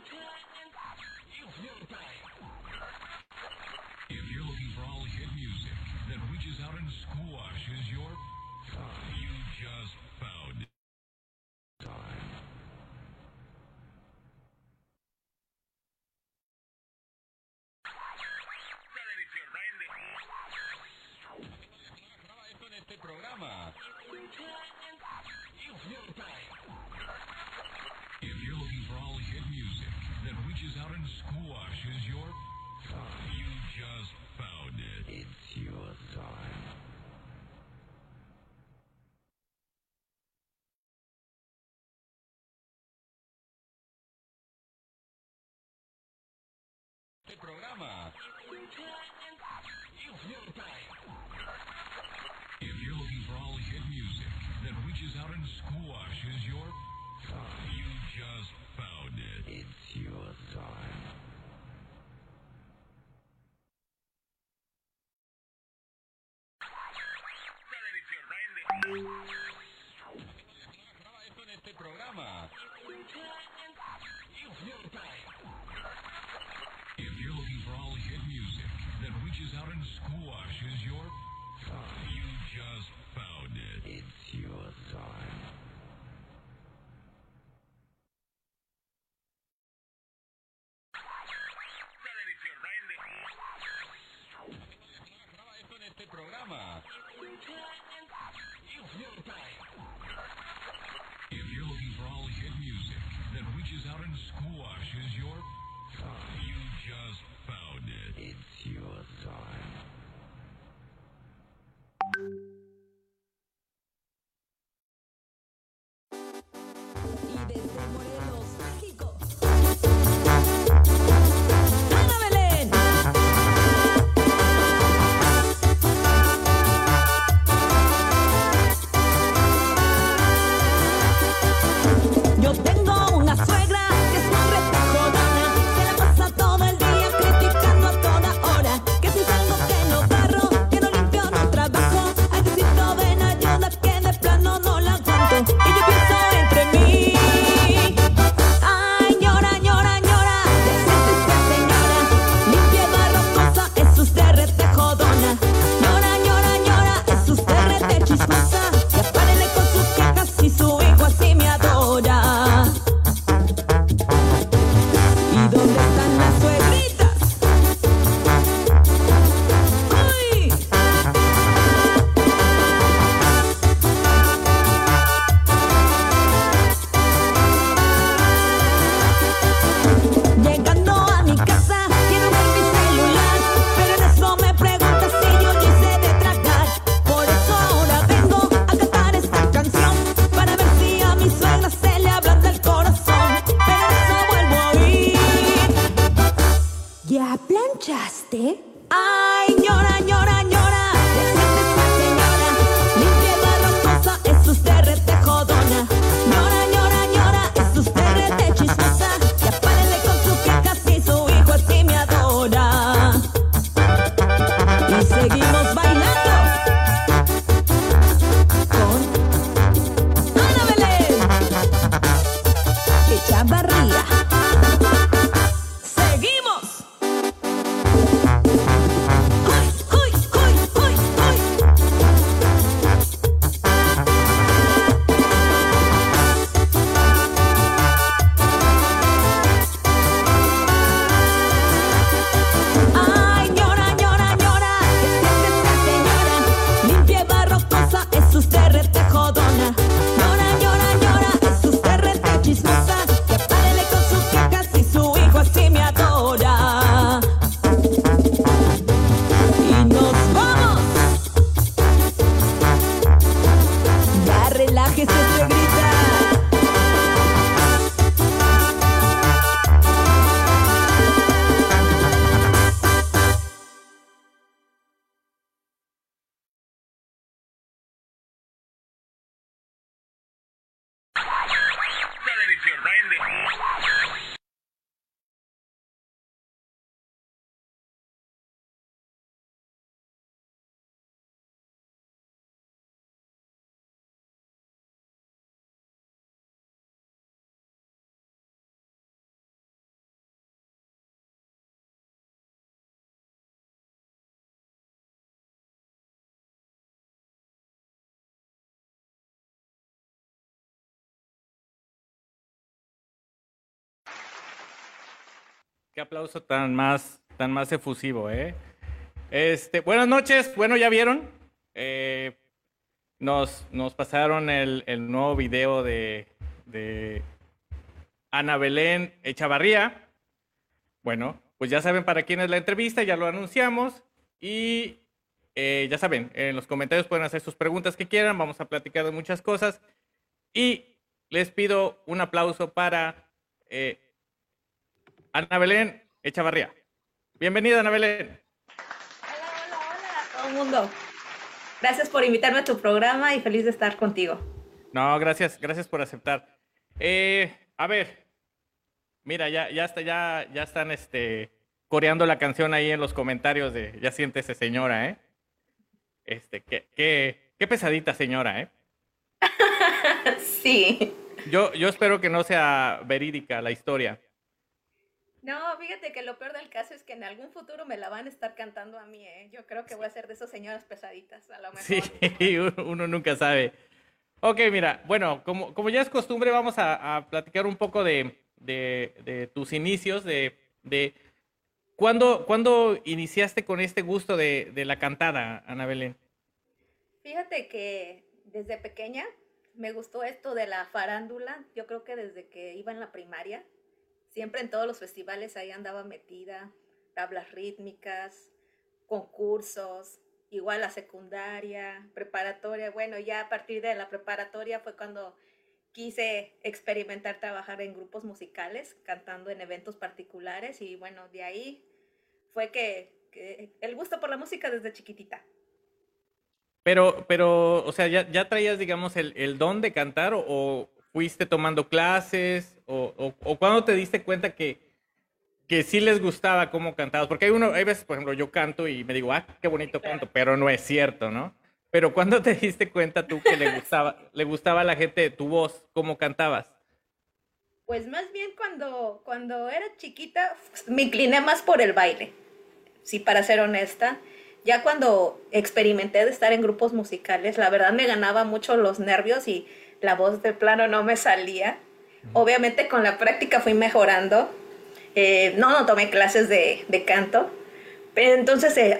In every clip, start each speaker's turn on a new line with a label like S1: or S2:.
S1: If you're looking for all hit music that reaches out and squashes your you just that reaches out and squashes your time, you just found it. It's your time.
S2: Este programa.
S1: If you're looking for all hit music that reaches out and squashes your time, you just If you're looking for all hit music that reaches out and squashes your you just found it. It's your time.
S3: Aplauso tan más, tan más efusivo, ¿eh? Este, buenas noches, bueno, ya vieron. Eh, nos, nos pasaron el, el nuevo video de, de Ana Belén Echavarría. Bueno, pues ya saben para quién es la entrevista, ya lo anunciamos. Y eh, ya saben, en los comentarios pueden hacer sus preguntas que quieran, vamos a platicar de muchas cosas. Y les pido un aplauso para eh, Ana Belén Echavarría. Bienvenida, Ana Belén.
S4: Hola, hola, hola a todo el mundo. Gracias por invitarme a tu programa y feliz de estar contigo.
S3: No, gracias, gracias por aceptar. Eh, a ver, mira, ya, ya está, ya, ya están este coreando la canción ahí en los comentarios de ya siéntese señora, ¿eh? Este, qué, qué, qué pesadita señora, ¿eh?
S4: sí.
S3: Yo, yo espero que no sea verídica la historia.
S4: No, fíjate que lo peor del caso es que en algún futuro me la van a estar cantando a mí, ¿eh? Yo creo que voy a ser de esas señoras pesaditas, a lo mejor.
S3: Sí, uno nunca sabe. Ok, mira, bueno, como, como ya es costumbre, vamos a, a platicar un poco de, de, de tus inicios, de, de ¿cuándo, ¿cuándo, iniciaste con este gusto de, de la cantada, Ana Belén?
S4: Fíjate que desde pequeña me gustó esto de la farándula, yo creo que desde que iba en la primaria, siempre en todos los festivales ahí andaba metida, tablas rítmicas, concursos, igual la secundaria, preparatoria. Bueno, ya a partir de la preparatoria fue cuando quise experimentar trabajar en grupos musicales, cantando en eventos particulares y bueno, de ahí fue que, el gusto por la música desde chiquitita.
S3: Pero, pero, o sea, ¿ya, ya traías, digamos, el, el don de cantar o fuiste tomando clases o, o, o cuándo te diste cuenta que, que sí les gustaba cómo cantabas? Porque hay uno, hay veces, por ejemplo, yo canto y me digo, ah, qué bonito canto, pero no es cierto, ¿no? Pero ¿cuándo te diste cuenta tú que le gustaba, le gustaba a la gente tu voz, cómo cantabas?
S4: Pues más bien cuando, cuando era chiquita me incliné más por el baile, sí, para ser honesta. Ya cuando experimenté de estar en grupos musicales, la verdad me ganaba mucho los nervios y la voz de plano no me salía. Obviamente con la práctica fui mejorando. Eh, no, no tomé clases de, de canto, pero entonces eh,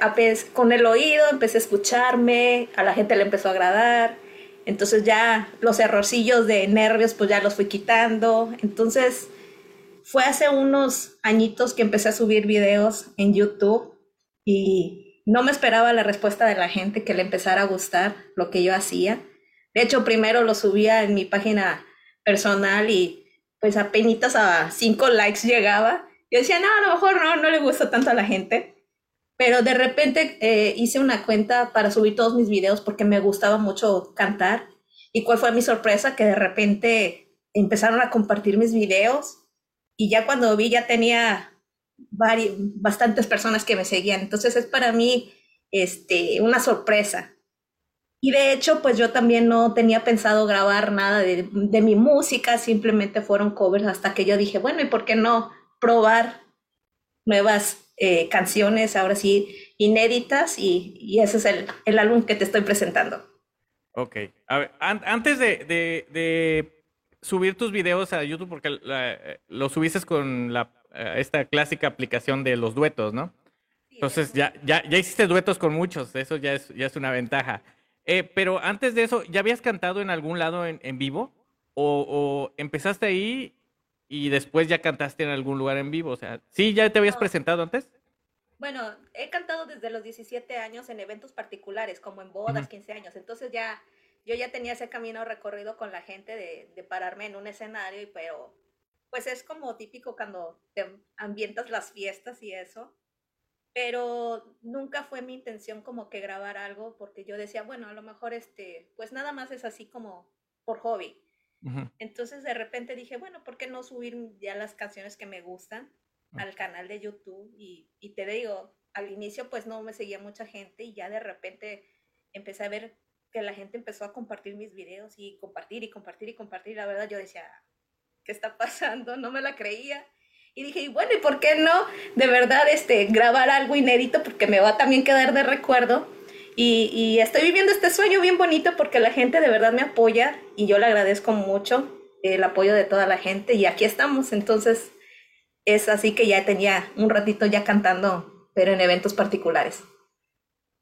S4: con el oído empecé a escucharme, a la gente le empezó a agradar. Entonces ya los errorcillos de nervios pues ya los fui quitando. Entonces fue hace unos añitos que empecé a subir videos en YouTube y no me esperaba la respuesta de la gente que le empezara a gustar lo que yo hacía. De hecho, primero lo subía en mi página personal y pues apenas a cinco likes llegaba. Yo decía, no, a lo mejor no, no le gusta tanto a la gente. Pero de repente eh, hice una cuenta para subir todos mis videos porque me gustaba mucho cantar. ¿Y cuál fue mi sorpresa? Que de repente empezaron a compartir mis videos y ya cuando vi ya tenía bastantes personas que me seguían. Entonces es para mí este, una sorpresa. Y de hecho, pues yo también no tenía pensado grabar nada de, de, mi música, simplemente fueron covers hasta que yo dije, bueno, ¿y por qué no probar nuevas eh, canciones, ahora sí, inéditas? Y, y ese es el, el, álbum que te estoy presentando.
S3: Ok, a ver, an antes de, de, de, subir tus videos a YouTube, porque la, lo subiste con la, esta clásica aplicación de los duetos, ¿no? Entonces ya, ya, ya hiciste duetos con muchos, eso ya es, ya es una ventaja. Eh, pero antes de eso, ¿ya habías cantado en algún lado en, en vivo? O, ¿O, empezaste ahí y después ya cantaste en algún lugar en vivo? O sea, ¿sí ya te habías no. presentado antes?
S4: Bueno, he cantado desde los 17 años en eventos particulares, como en bodas, uh -huh. 15 años. Entonces ya, yo ya tenía ese camino recorrido con la gente de, de pararme en un escenario, pero pues es como típico cuando te ambientas las fiestas y eso pero nunca fue mi intención como que grabar algo porque yo decía, bueno, a lo mejor este, pues nada más es así como por hobby. Uh -huh. Entonces de repente dije, bueno, ¿por qué no subir ya las canciones que me gustan uh -huh. al canal de YouTube? Y, y, te digo, al inicio pues no me seguía mucha gente y ya de repente empecé a ver que la gente empezó a compartir mis videos y compartir y compartir y compartir. La verdad yo decía, ¿qué está pasando? No me la creía. Y dije, y bueno, ¿y por qué no de verdad este, grabar algo inédito? Porque me va a también quedar de recuerdo. Y, y, estoy viviendo este sueño bien bonito porque la gente de verdad me apoya y yo le agradezco mucho el apoyo de toda la gente y aquí estamos. Entonces, es así que ya tenía un ratito ya cantando, pero en eventos particulares.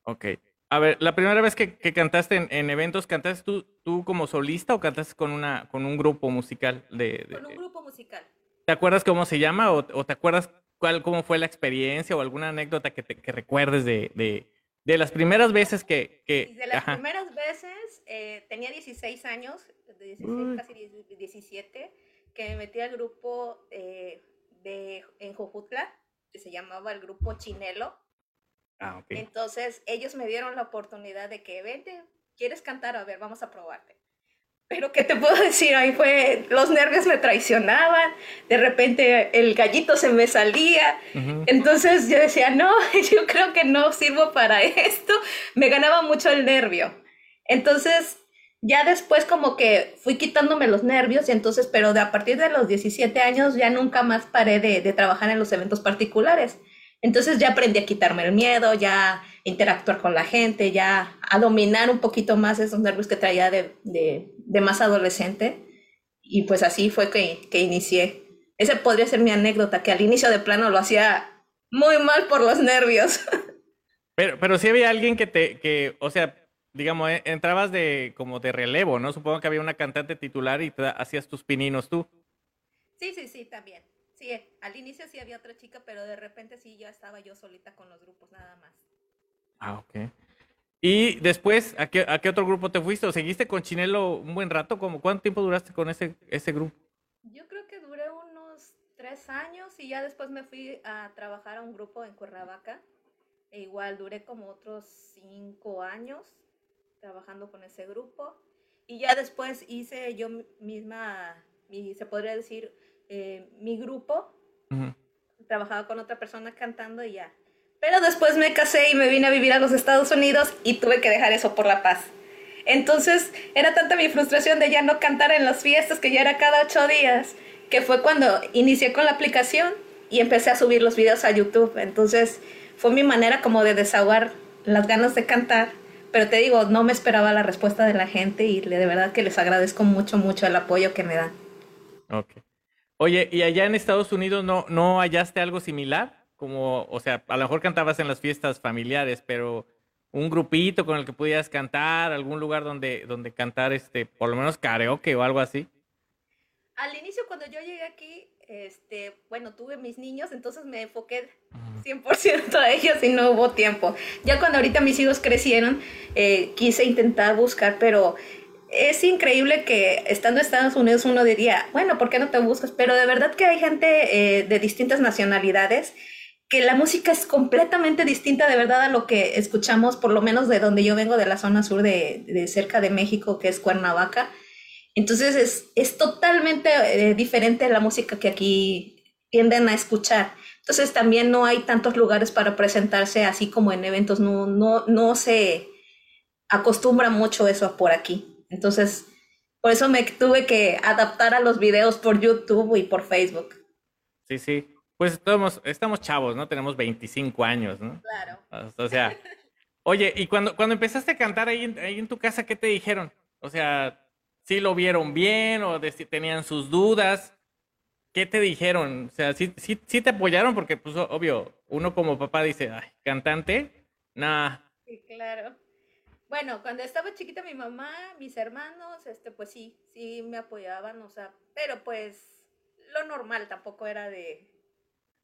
S3: Ok. A ver, la primera vez que, que cantaste en, en eventos, ¿cantaste tú, tú como solista o cantaste con, una, con un grupo musical? De, de-
S4: Con un grupo musical.
S3: ¿Te acuerdas cómo se llama o, o te acuerdas cuál, cómo fue la experiencia o alguna anécdota que, te, que recuerdes de, de, de las primeras veces que... que
S4: de las
S3: ajá.
S4: primeras veces, eh, tenía 16 años, de 16,
S3: Uy.
S4: casi 10 17, que me metí al grupo eh, de, en Jojutla, que se llamaba el grupo Chinelo.
S3: Ah, ok.
S4: Entonces ellos me dieron la oportunidad de que, vente, ¿quieres cantar? A ver, vamos a probarte. Pero ¿qué te puedo decir? Ahí fue, los nervios me traicionaban, de repente el gallito se me salía, entonces yo decía, no, yo creo que no sirvo para esto. Me ganaba mucho el nervio. Entonces, ya después como que fui quitándome los nervios y entonces, pero de a partir de los 17 años ya nunca más paré de, de trabajar en los eventos particulares. Entonces ya aprendí a quitarme el miedo, ya interactuar con la gente, ya a dominar un poquito más esos nervios que traía de, de, de más adolescente. Y pues así fue que, que inicié. Ese podría ser mi anécdota, que al inicio de plano lo hacía muy mal por los nervios.
S3: Pero, pero sí había alguien que te, que, o sea, digamos, eh, entrabas de como de relevo, ¿no? Supongo que había una cantante titular y te hacías tus pininos tú.
S4: Sí, sí, sí, también. Sí, al inicio sí había otra chica, pero de repente sí ya estaba yo solita con los grupos nada más.
S3: Ah, ok. Y después, ¿a qué, a qué otro grupo te fuiste? ¿O seguiste con Chinelo un buen rato? ¿Cómo, ¿Cuánto tiempo duraste con ese, ese grupo?
S4: Yo creo que duré unos tres años y ya después me fui a trabajar a un grupo en Cuernavaca. E igual duré como otros cinco años trabajando con ese grupo. Y ya después hice yo mi- misma, mi, se podría decir, eh, mi grupo. Trabajaba con otra persona cantando y ya. Pero después me casé y me vine a vivir a los Estados Unidos y tuve que dejar eso por la paz. Entonces era tanta mi frustración de ya no cantar en las fiestas, que ya era cada ocho días, que fue cuando inicié con la aplicación y empecé a subir los videos a YouTube. Entonces fue mi manera como de desahogar las ganas de cantar. Pero te digo, no me esperaba la respuesta de la gente y de verdad que les agradezco mucho, mucho el apoyo que me dan.
S3: Ok. Oye, ¿y allá en Estados Unidos no, no hallaste algo similar? Como, o sea, a lo mejor cantabas en las fiestas familiares, pero un grupito con el que pudieras cantar, algún lugar donde, donde cantar, este, por lo menos karaoke o algo así.
S4: Al inicio cuando yo llegué aquí, este, bueno, tuve mis niños, entonces me enfoqué 100% a ellos y no hubo tiempo. Ya cuando ahorita mis hijos crecieron, eh, quise intentar buscar, pero es increíble que estando en Estados Unidos uno diría, bueno, ¿por qué no te buscas? Pero de verdad que hay gente eh, de distintas nacionalidades que la música es completamente distinta de verdad a lo que escuchamos, por lo menos de donde yo vengo, de la zona sur de, de cerca de México, que es Cuernavaca. Entonces es, es totalmente eh, diferente la música que aquí tienden a escuchar. Entonces también no hay tantos lugares para presentarse así como en eventos, no, no, no se acostumbra mucho eso por aquí. Entonces, por eso me tuve que adaptar a los videos por YouTube y por Facebook.
S3: Sí, sí. Pues estamos, estamos chavos, ¿no? Tenemos 25 años, ¿no?
S4: Claro.
S3: O sea, oye, y cuando, cuando empezaste a cantar ahí en, ahí en tu casa, ¿qué te dijeron? O sea, ¿sí lo vieron bien o de- si tenían sus dudas? ¿Qué te dijeron? O sea, ¿sí, sí, sí te apoyaron? Porque, pues, obvio, uno como papá dice, ay, cantante, nah.
S4: Sí, claro. Bueno, cuando estaba chiquita mi mamá, mis hermanos, este, pues sí, sí me apoyaban, o sea, pero pues lo normal tampoco era de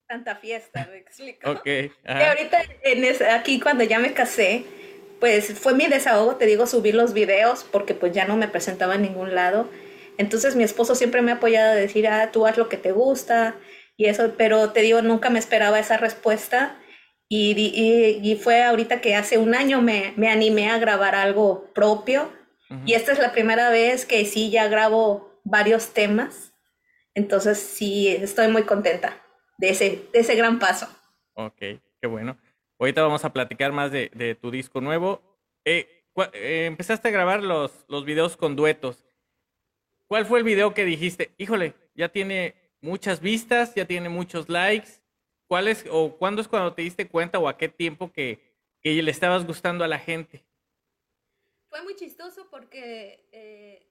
S4: tanta fiesta, me explico.
S3: Ok. Ajá.
S4: ahorita en aquí cuando ya me casé, pues fue mi desahogo, te digo, subir los videos porque pues ya no me presentaba en ningún lado. Entonces mi esposo siempre me ha apoyado a decir, ah, tú haz lo que te gusta y eso, pero te digo, nunca me esperaba esa respuesta. Y, y, y fue ahorita que hace un año me, me animé a grabar algo propio.
S3: Ujú.
S4: Y esta es la primera vez que sí ya grabo varios temas. Entonces sí, estoy muy contenta de ese, de ese gran paso.
S3: Ok, qué bueno. Ahorita vamos a platicar más de, de tu disco nuevo. Eh, eh, empezaste a grabar los, los videos con duetos. ¿Cuál fue el video que dijiste, híjole, ya tiene muchas vistas, ya tiene muchos likes? ¿Cuál es, o cuándo es cuando te diste cuenta o a qué tiempo que, que le estabas gustando a la gente?
S4: Fue muy chistoso porque eh,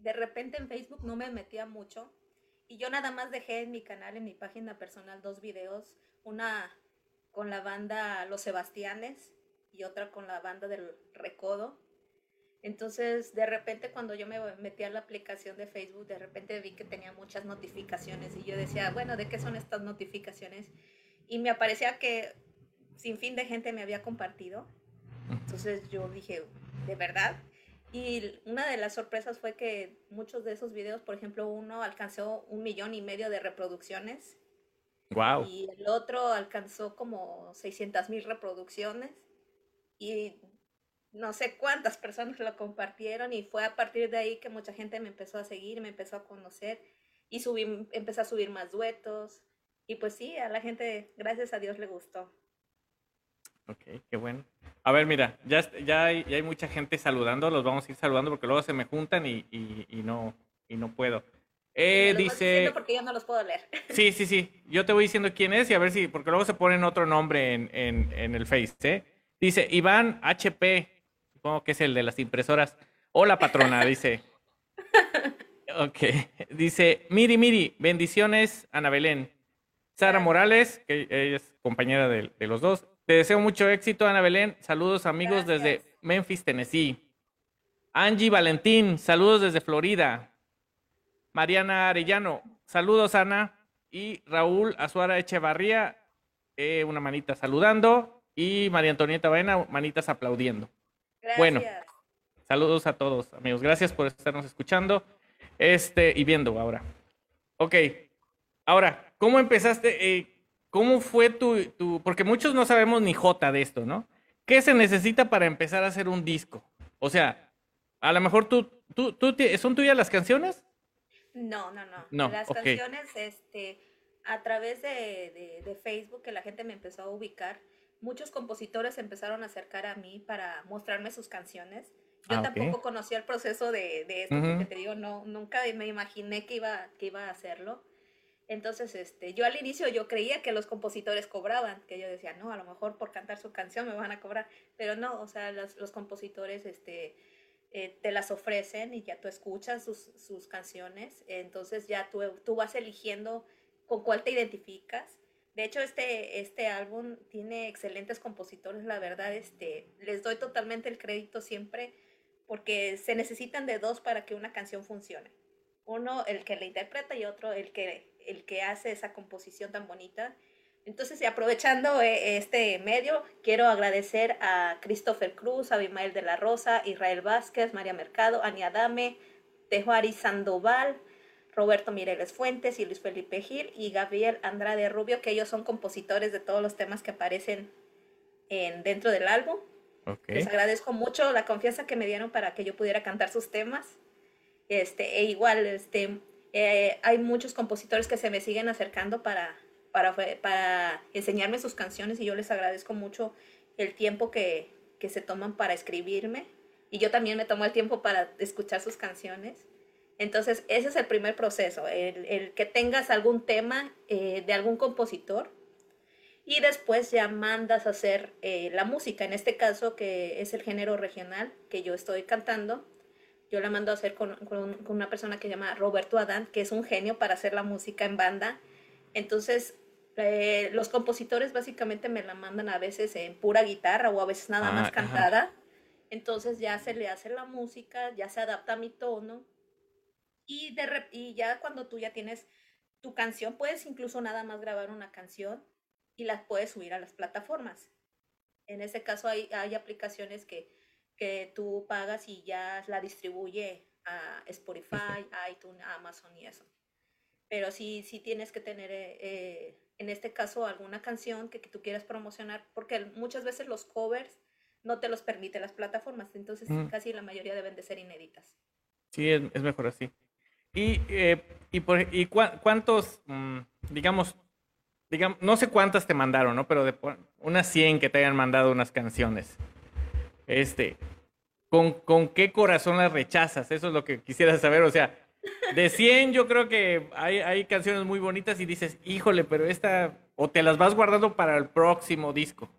S4: de repente en Facebook no me metía mucho Y yo nada más dejé en mi canal, en mi página personal, dos videos, una con la banda Los Sebastianes y otra con la banda del Recodo. Entonces, de repente cuando yo me metí a la aplicación de Facebook, de repente vi que tenía muchas notificaciones y yo decía, bueno, ¿de qué son estas notificaciones? Y me aparecía que sin fin de gente me había compartido. Entonces yo dije, ¿de verdad? Y una de las sorpresas fue que muchos de esos videos, por ejemplo, uno alcanzó un millón y medio de reproducciones
S3: Wow.
S4: y el otro alcanzó como 600 mil reproducciones y no sé cuántas personas lo compartieron y fue a partir de ahí que mucha gente me empezó a seguir, me empezó a conocer y subí, empecé a subir más duetos y pues sí, a la gente, gracias a Dios, le gustó.
S3: Ok, qué bueno. A ver, mira, ya, ya, hay, ya hay mucha gente saludando, los vamos a ir saludando porque luego se me juntan y, y- y no, y no puedo. Eh, dice,
S4: porque yo no los puedo leer.
S3: sí, sí, sí, yo te voy diciendo quién es y a ver si, porque luego se ponen otro nombre en, en, en el Face, ¿eh? Dice, Iván HP, supongo que es el de las impresoras. Hola, patrona, dice. Ok, dice, Miri, Miri, bendiciones, Ana Belén. Sara. Morales, que ella es compañera de, de los dos. Te deseo mucho éxito, Ana Belén. Saludos, amigos, desde. Memphis, Tennessee. Angie Valentín, saludos desde Florida. Mariana Arellano, saludos, Ana. Y Raúl Azuara Echevarría, eh, una manita saludando. Y María Antonieta Baena, manitas aplaudiendo.
S4: Gracias.
S3: Bueno. Saludos a todos, amigos. Gracias por estarnos escuchando este, y viendo ahora. Ok. Ahora, ¿cómo empezaste? eh, ¿Cómo fue tu, tu- Porque muchos no sabemos ni jota de esto, ¿no? ¿Qué se necesita para empezar a hacer un disco? O sea, a lo mejor tú, tú, tú ¿son tuyas las canciones?
S4: No, no, no.
S3: No,
S4: Las canciones, este, a través de, de- de Facebook, que la gente me empezó a ubicar, muchos compositores se empezaron a acercar a mí para mostrarme sus canciones. Yo
S3: Ah,
S4: tampoco conocía el proceso de, de esto, porque te digo, no, nunca me imaginé que iba, que iba a hacerlo. Entonces, este, yo al inicio yo creía que los compositores cobraban, que yo decía, no, a lo mejor por cantar su canción me van a cobrar, pero no, o sea, los, los compositores, este, eh, te las ofrecen y ya tú escuchas sus, sus canciones, entonces ya tú, tú vas eligiendo con cuál te identificas. De hecho, este, este álbum tiene excelentes compositores, la verdad, este, les doy totalmente el crédito siempre porque se necesitan de dos para que una canción funcione. Uno, el que la interpreta y otro, el que, el que hace esa composición tan bonita. Entonces, aprovechando eh, este medio, quiero agradecer a Christopher Cruz, Abimael de la Rosa, Israel Vázquez, María Mercado, Ani Adame, Tejuari Sandoval, Roberto Mireles Fuentes y Luis Felipe Gil y Gabriel Andrade Rubio, que ellos son compositores de todos los temas que aparecen en, dentro del álbum. Les agradezco mucho la confianza que me dieron para que yo pudiera cantar sus temas. Este, e igual, este, eh, hay muchos compositores que se me siguen acercando para, enseñarme sus canciones y yo les agradezco mucho el tiempo que, se toman para escribirme. Y yo también me tomo el tiempo para escuchar sus canciones. Entonces, ese es el primer proceso, el, el que tengas algún tema eh, de algún compositor y después ya mandas a hacer eh, la música, en este caso que es el género regional que yo estoy cantando, yo la mando a hacer con, con- con una persona que se llama Roberto Adán, que es un genio para hacer la música en banda. Entonces, eh, los compositores básicamente me la mandan a veces en pura guitarra o a veces nada
S3: Ah,
S4: más
S3: ajá.
S4: cantada. Entonces ya se le hace la música, ya se adapta a mi tono. Y, de y ya cuando tú ya tienes tu canción, puedes incluso nada más grabar una canción y las puedes subir a las plataformas. En ese caso hay, hay aplicaciones que, que tú pagas y ya la distribuye a Spotify, a iTunes, a Amazon y eso. Pero sí, sí tienes que tener, eh, eh, en este caso, alguna canción que, que tú quieras promocionar, porque muchas veces los covers no te los permite las plataformas, entonces
S3: Mm.
S4: casi la mayoría deben de ser inéditas.
S3: Sí, es, es mejor así. Y, eh, y, por, y cua- cuántos, mm, digamos, digamos, no sé cuántas te mandaron, ¿no? Pero de unas 100 que te hayan mandado unas canciones. Este, ¿con, ¿con qué corazón las rechazas? Eso es lo que quisiera saber. O sea, de 100 yo creo que hay, hay canciones muy bonitas y dices, híjole, pero esta, o te las vas guardando para el próximo disco.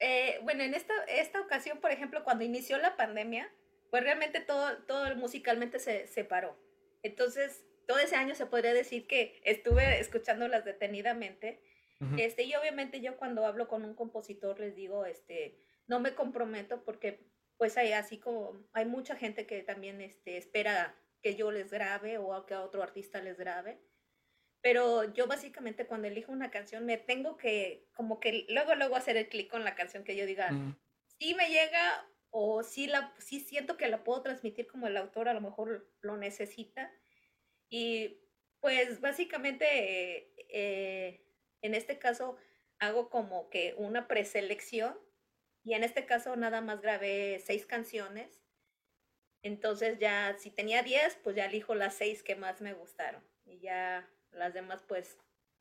S4: Eh, bueno, en esta, esta ocasión, por ejemplo, cuando inició la pandemia, pues realmente todo, todo musicalmente se separó. Entonces, todo ese año se podría decir que estuve escuchándolas detenidamente. Este, y obviamente yo cuando hablo con un compositor les digo, este, no me comprometo porque pues hay así como hay mucha gente que también este, espera que yo les grabe o que a otro artista les grabe. Pero yo básicamente cuando elijo una canción me tengo que como que luego luego hacer el clic con la canción que yo diga,
S3: Mm.
S4: sí me llega o sí, la, sí siento que la puedo transmitir como el autor a lo mejor lo necesita. Y pues básicamente eh, eh, en este caso hago como que una preselección y en este caso nada más grabé seis canciones. Entonces ya si tenía diez, pues ya elijo las seis que más me gustaron. Y ya las demás pues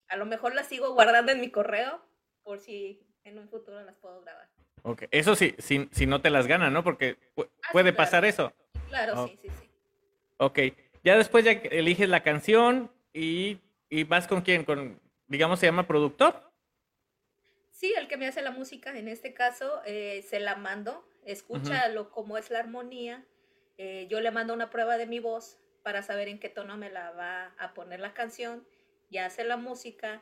S4: a lo mejor las sigo guardando en mi correo por si en un futuro las puedo grabar.
S3: Ok, Eso sí, si, si no te las ganan, ¿no? Porque
S4: Ah, sí,
S3: puede
S4: claro.
S3: pasar eso.
S4: Claro,
S3: Oh.
S4: sí, sí, sí.
S3: Ok. Ya después ya eliges la canción y, y vas con quién, con, digamos, se llama productor.
S4: Sí, el que me hace la música, en este caso, eh, se la mando, escucha lo cómo es la armonía, eh, yo le mando una prueba de mi voz para saber en qué tono me la va a poner la canción, ya hace la música,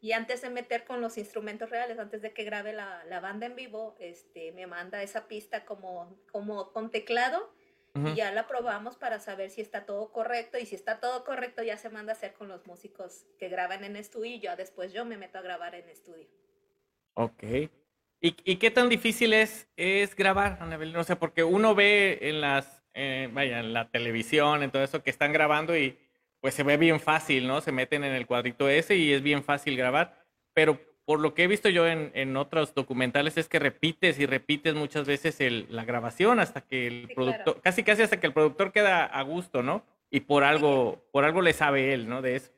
S4: y antes de meter con los instrumentos reales, antes de que grabe la, la banda en vivo, este, me manda esa pista como, como con teclado, y ya la probamos para saber si está todo correcto, y si está todo correcto ya se manda a hacer con los músicos que graban en estudio, y ya después yo me meto a grabar en estudio.
S3: Ok. ¿Y, y qué tan difícil es, es grabar, Anabel? O sea, porque uno ve en las, eh, vaya, en la televisión, en todo eso, que están grabando y pues se ve bien fácil, ¿no? Se meten en el cuadrito ese y es bien fácil grabar. Pero por lo que he visto yo en, en otros documentales es que repites y repites muchas veces el- la grabación hasta que el
S4: Sí,
S3: productor,
S4: claro.
S3: casi casi hasta que el productor queda a gusto, ¿no? Y por algo, por algo le sabe él, ¿no? De eso.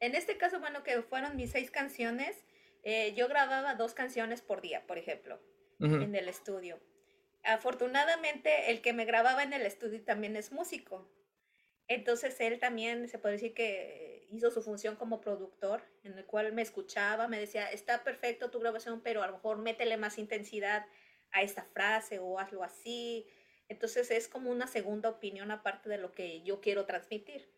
S4: En este caso, bueno, que fueron mis seis canciones, eh, yo grababa dos canciones por día, por ejemplo, en el estudio. Afortunadamente, el que me grababa en el estudio también es músico. Entonces, él también se puede decir que hizo su función como productor, en el cual me escuchaba, me decía, está perfecto tu grabación, pero a lo mejor métele más intensidad a esta frase o hazlo así. Entonces, es como una segunda opinión aparte de lo que yo quiero transmitir.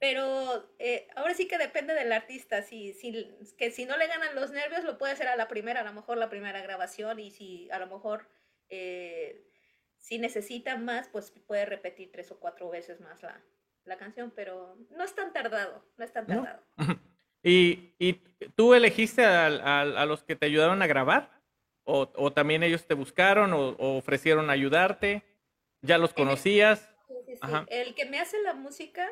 S4: Pero eh, ahora sí que depende del artista. Si, si, que si no le ganan los nervios, lo puede hacer a la primera, a lo mejor la primera grabación. Y si a lo mejor eh, si necesita más, pues puede repetir tres o cuatro veces más la, la canción. Pero no es tan tardado, no es tan
S3: ¿No?
S4: tardado.
S3: ¿Y, y tú elegiste al- al- a, los que te ayudaron a grabar? ¿O, o también ellos te buscaron o, o ofrecieron ayudarte? ¿Ya los conocías?
S4: Sí, sí, sí.
S3: Ajá.
S4: El que me hace la música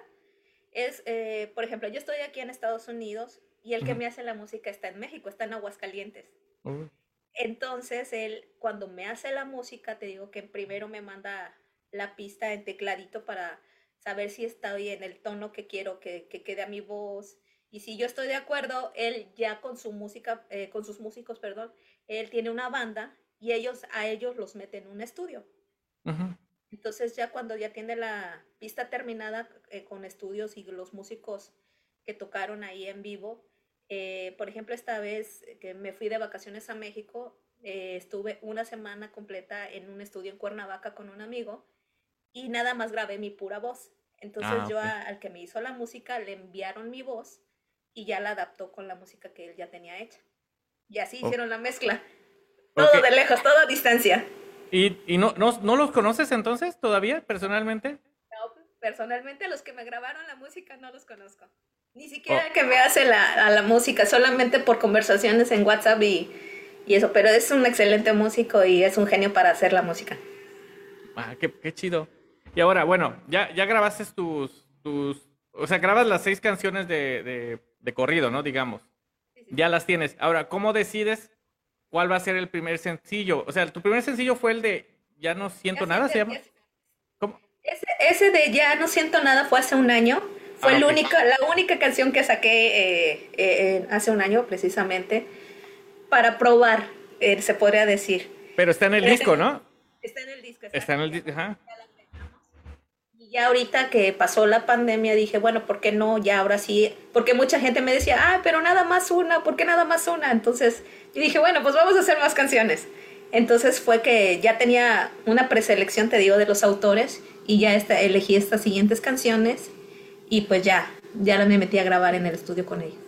S4: es, eh, por ejemplo, yo estoy aquí en Estados Unidos y el que me hace la música está en México, está en Aguascalientes.
S3: Uy.
S4: Entonces, él, cuando me hace la música, te digo que primero me manda la pista en tecladito para saber si estoy en el tono que quiero que, que quede a mi voz. Y si yo estoy de acuerdo, él ya con su música, eh, con sus músicos, perdón, él tiene una banda y ellos a ellos los meten en un estudio.
S3: Ujú.
S4: Entonces ya cuando ya tiene la pista terminada eh, con estudios y los músicos que tocaron ahí en vivo, eh, por ejemplo, esta vez que me fui de vacaciones a México, eh, estuve una semana completa en un estudio en Cuernavaca con un amigo y nada más grabé mi pura voz. Entonces
S3: Ah,
S4: yo
S3: ok.
S4: a- al que me hizo la música le enviaron mi voz y ya la adaptó con la música que él ya tenía hecha. Y así
S3: Ok.
S4: hicieron la mezcla. Todo
S3: Ok.
S4: de lejos, todo a distancia.
S3: ¿Y, y no, no, no los conoces entonces todavía, personalmente?
S4: No, personalmente los que me grabaron la música no los conozco. Ni siquiera
S3: Oh.
S4: que me hace la, a la música, solamente por conversaciones en WhatsApp y, y eso. Pero es un excelente músico y es un genio para hacer la música.
S3: Ah, qué, qué chido. Y ahora, bueno, ya, ya grabaste tus, tus, o sea, grabas las seis canciones de, de, de corrido, ¿no? Digamos.
S4: Sí, sí,
S3: Ya las tienes. Ahora, ¿cómo decides cuál va a ser el primer sencillo? O sea, tu primer sencillo fue el de Ya no siento
S4: Ese-
S3: nada, ¿se
S4: ese-
S3: llama?
S4: ese-
S3: ¿Cómo?
S4: Ese, ese de Ya no siento nada fue hace un año. Fue
S3: Ah,
S4: el único, la única canción que saqué eh, eh, hace un año precisamente para probar, eh, se podría decir.
S3: Pero está en el disco, ¿no?
S4: Está en el disco.
S3: Está en el disco, ajá.
S4: Y ya ahorita que pasó la pandemia dije, bueno, ¿por qué no? Ya ahora sí, porque mucha gente me decía, ah, pero nada más una, ¿por qué nada más una? Entonces yo dije, bueno, pues vamos a hacer más canciones. Entonces fue que ya tenía una preselección, te digo, de los autores y ya esta, elegí estas siguientes canciones y pues ya, ya me metí a grabar en el estudio con ellos.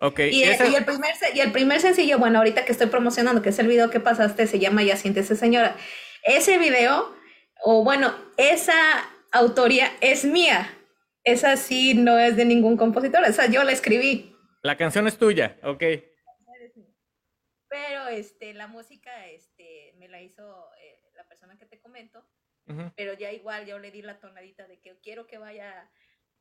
S3: Ok.
S4: Y,
S3: esa-
S4: y el primer, y el primer sencillo, bueno, ahorita que estoy promocionando, que es el video que pasaste, se llama Ya siéntese señora. Ese video, o bueno, esa autoría es mía. Esa sí no es de ningún compositor, esa yo la escribí.
S3: La canción es tuya, ok.
S4: Pero este, la música este, me la hizo eh, la persona que te comento,
S3: Ujú.
S4: pero ya igual yo le di la tonadita de que quiero que vaya,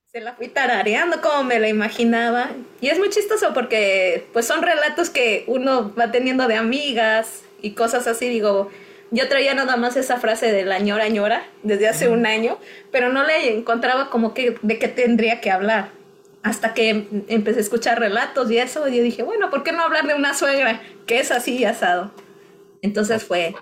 S4: se la fui tarareando como me la imaginaba. Y es muy chistoso porque pues son relatos que uno va teniendo de amigas y cosas así, digo, yo traía nada más esa frase de la ñora ñora desde hace un año, pero no le encontraba como que de qué tendría que hablar. Hasta que em- empecé a escuchar relatos y eso, y yo dije, bueno, ¿por qué no hablar de una suegra que es así y asado? Entonces fue,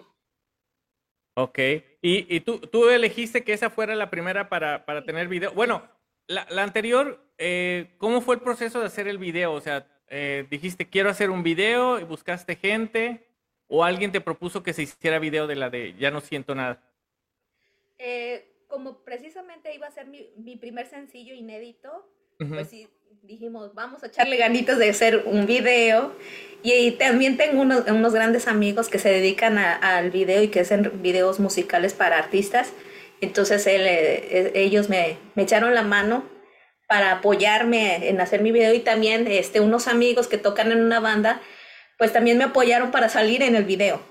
S3: Ok. Y, y tú, tú elegiste que esa fuera la primera para, para tener video. Bueno, la, la anterior, eh, ¿cómo fue el proceso de hacer el video? O sea, eh, dijiste, quiero hacer un video y buscaste gente, o alguien te propuso que se hiciera video de la de Ya no siento nada.
S4: Eh, como precisamente iba a ser mi, mi primer sencillo inédito,
S3: Ujú.
S4: pues sí, dijimos, vamos a echarle ganitas de hacer un video. Y, y también tengo unos, unos grandes amigos que se dedican a- al video y que hacen videos musicales para artistas. Entonces él, eh, eh, ellos me, me echaron la mano para apoyarme en hacer mi video y también este, unos amigos que tocan en una banda, pues también me apoyaron para salir en el video.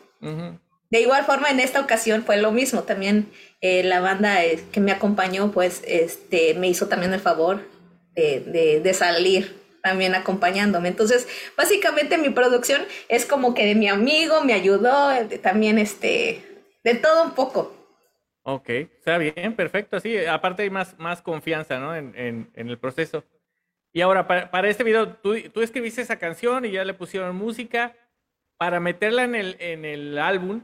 S4: De igual forma, en esta ocasión fue lo mismo. También eh, la banda eh, que me acompañó, pues, este, me hizo también el favor de, de- de salir también acompañándome. Entonces, básicamente mi producción es como que de mi amigo, me ayudó, eh, también este, de todo un poco.
S3: Ok, está bien, perfecto. Así, aparte hay más, más confianza, ¿no? En, en, en el proceso. Y ahora, para, para este video, tú, tú escribiste esa canción y ya le pusieron música para meterla en el, en el álbum.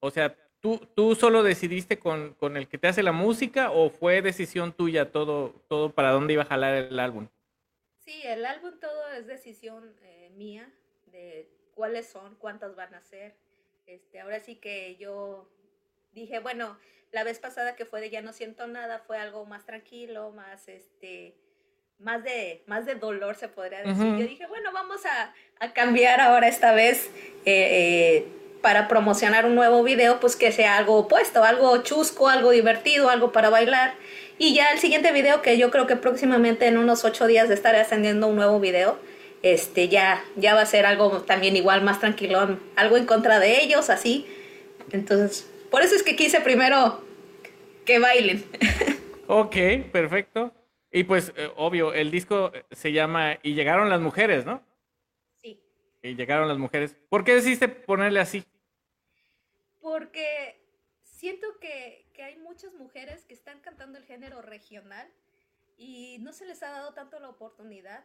S3: O sea, ¿tú, tú solo decidiste con, con el que te hace la música o fue decisión tuya todo, todo para dónde iba a jalar el álbum?
S4: Sí, el álbum todo es decisión eh, mía de cuáles son, cuántas van a ser. Este, ahora sí que yo dije, bueno, la vez pasada que fue de Ya no siento nada fue algo más tranquilo, más este, más de, más de dolor se podría decir. Yo dije, bueno, vamos a, a cambiar ahora esta vez eh, eh, para promocionar un nuevo video, pues que sea algo opuesto, algo chusco, algo divertido, algo para bailar. Y ya el siguiente video, que yo creo que próximamente en unos ocho días de estar ascendiendo un nuevo video, este ya, ya va a ser algo también igual más tranquilón, algo en contra de ellos, así. Entonces, por eso es que quise primero que bailen.
S3: Ok, perfecto. Y pues, eh, obvio, el disco se llama Y llegaron las mujeres, ¿no?
S4: Sí.
S3: Y llegaron las mujeres. ¿Por qué decidiste ponerle así?
S4: Porque siento que, que hay muchas mujeres que están cantando el género regional y no se les ha dado tanto la oportunidad.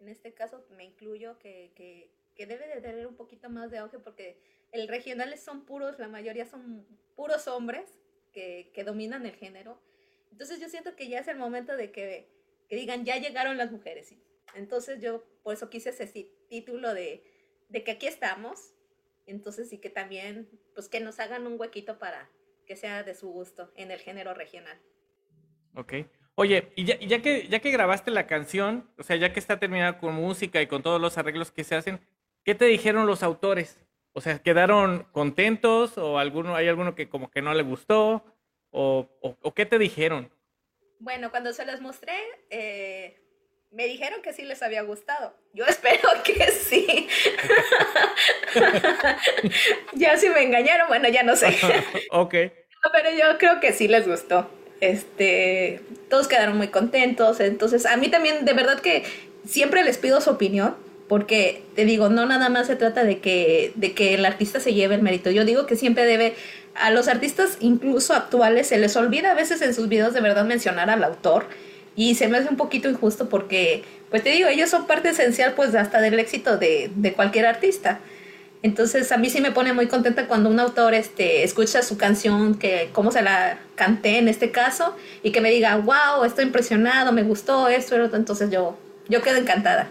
S4: En este caso me incluyo que, que, que debe de tener un poquito más de auge porque el regionales son puros, la mayoría son puros hombres que, que dominan el género. Entonces yo siento que ya es el momento de que, que digan, ya llegaron las mujeres. Y Entonces yo por eso quise ese sí- título de, de que aquí estamos. Entonces sí que también, pues que nos hagan un huequito para que sea de su gusto en el género regional.
S3: Ok. Oye, y ya, y ya que ya que grabaste la canción, o sea, ya que está terminada con música y con todos los arreglos que se hacen, ¿qué te dijeron los autores? O sea, ¿quedaron contentos o alguno hay alguno que como que no le gustó o, o, o qué te dijeron?
S4: Bueno, cuando se les mostré, eh, me dijeron que sí les había gustado. Yo espero que sí. ya si me engañaron, bueno, ya no sé.
S3: ok.
S4: No, Pero yo creo que sí les gustó. Este, todos quedaron muy contentos. Entonces, a mí también, de verdad que siempre les pido su opinión, porque te digo, no nada más se trata de que, de que el artista se lleve el mérito. Yo digo que siempre debe, a los artistas incluso actuales, se les olvida a veces en sus videos de verdad mencionar al autor. Y se me hace un poquito injusto porque, pues te digo, ellos son parte esencial pues hasta del éxito de, de cualquier artista. Entonces a mí sí me pone muy contenta cuando un autor este, escucha su canción, que cómo se la canté en este caso, y que me diga, wow, estoy impresionado, me gustó esto, y lo otro". entonces yo, yo quedo encantada.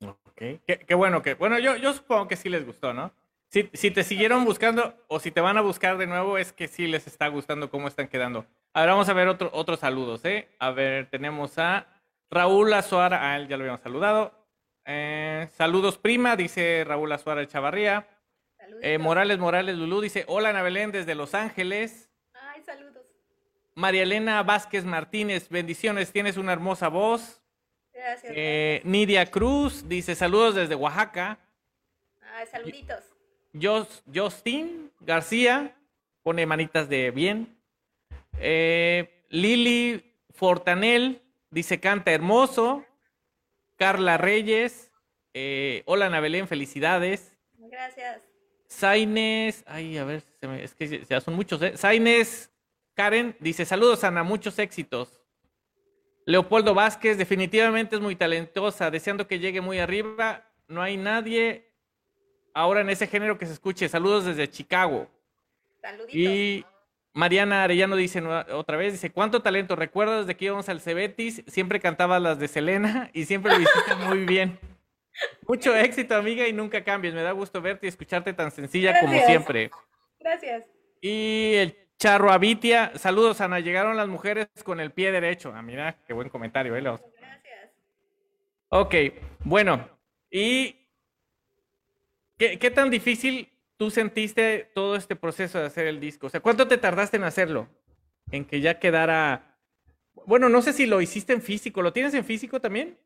S3: Ok. Qué, qué bueno que, bueno, yo, yo supongo que sí les gustó, ¿no? Si, si te siguieron buscando o si te van a buscar de nuevo, es que sí les está gustando cómo están quedando. A ver, vamos a ver otro, otros saludos, ¿eh? A ver, tenemos a Raúl Azuara, a él ya lo habíamos saludado. Eh, saludos, prima, dice Raúl Azuara de Chavarría. Eh, Morales Morales Lulú dice, hola Ana Belén desde Los Ángeles.
S4: Ay, saludos.
S3: María Elena Vázquez Martínez, bendiciones, tienes una hermosa voz.
S4: Gracias.
S3: Eh, Nidia Cruz dice, saludos desde Oaxaca.
S4: Ay, saluditos.
S3: Justin García pone manitas de bien. Eh, Lili Fortanel dice canta hermoso. Carla Reyes, eh, hola Ana Belén, felicidades.
S4: Gracias.
S3: Saines, ay, a ver, se me- es que ya- ya son muchos, ¿eh? Saines Karen dice saludos Ana, muchos éxitos. Leopoldo Vázquez, definitivamente es muy talentosa, deseando que llegue muy arriba. No hay nadie ahora en ese género que se escuche. Saludos desde Chicago.
S4: Saluditos.
S3: Y Mariana Arellano dice otra vez, dice, ¿cuánto talento? ¿Recuerdas desde que íbamos al Cebetis? Siempre cantabas las de Selena y siempre lo hiciste muy bien. Mucho éxito, amiga, y nunca cambies. Me da gusto verte y escucharte tan sencilla como siempre.
S4: Gracias.
S3: Y el Charro Abitia, saludos, Ana. Llegaron las mujeres con el pie derecho. Ah, mira, qué buen comentario, ¿eh?
S4: Gracias.
S3: Ok, bueno, ¿y qué, qué tan difícil tú sentiste todo este proceso de hacer el disco? O sea, ¿cuánto te tardaste en hacerlo? En que ya quedara... Bueno, no sé si lo hiciste en físico, ¿lo tienes en físico también?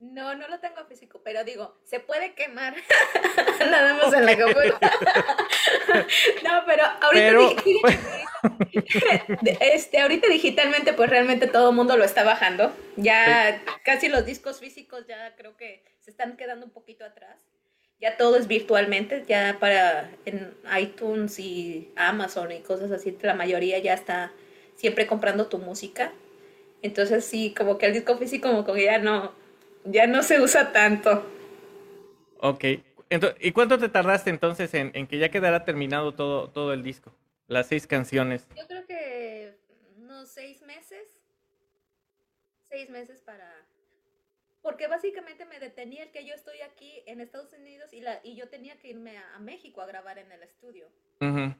S4: No, no lo tengo físico, pero digo, se puede quemar. Nada más en la computadora. no, pero ahorita,
S3: Pero-
S4: este, ahorita digitalmente, pues realmente todo el mundo lo está bajando. Ya casi los discos físicos ya creo que se están quedando un poquito atrás. Ya todo es virtualmente, ya para en iTunes y Amazon y cosas así, la mayoría ya está siempre comprando tu música. Entonces sí, como que el disco físico como que ya no, ya no se usa tanto.
S3: Ok, Ento- ¿y cuánto te tardaste entonces en, en que ya quedara terminado todo, todo el disco? Las seis canciones.
S4: Yo creo que unos seis meses, seis meses para... Porque básicamente me detenía el que yo estoy aquí en Estados Unidos y, la, y yo tenía que irme a, a México a grabar en el estudio.
S3: Ujú.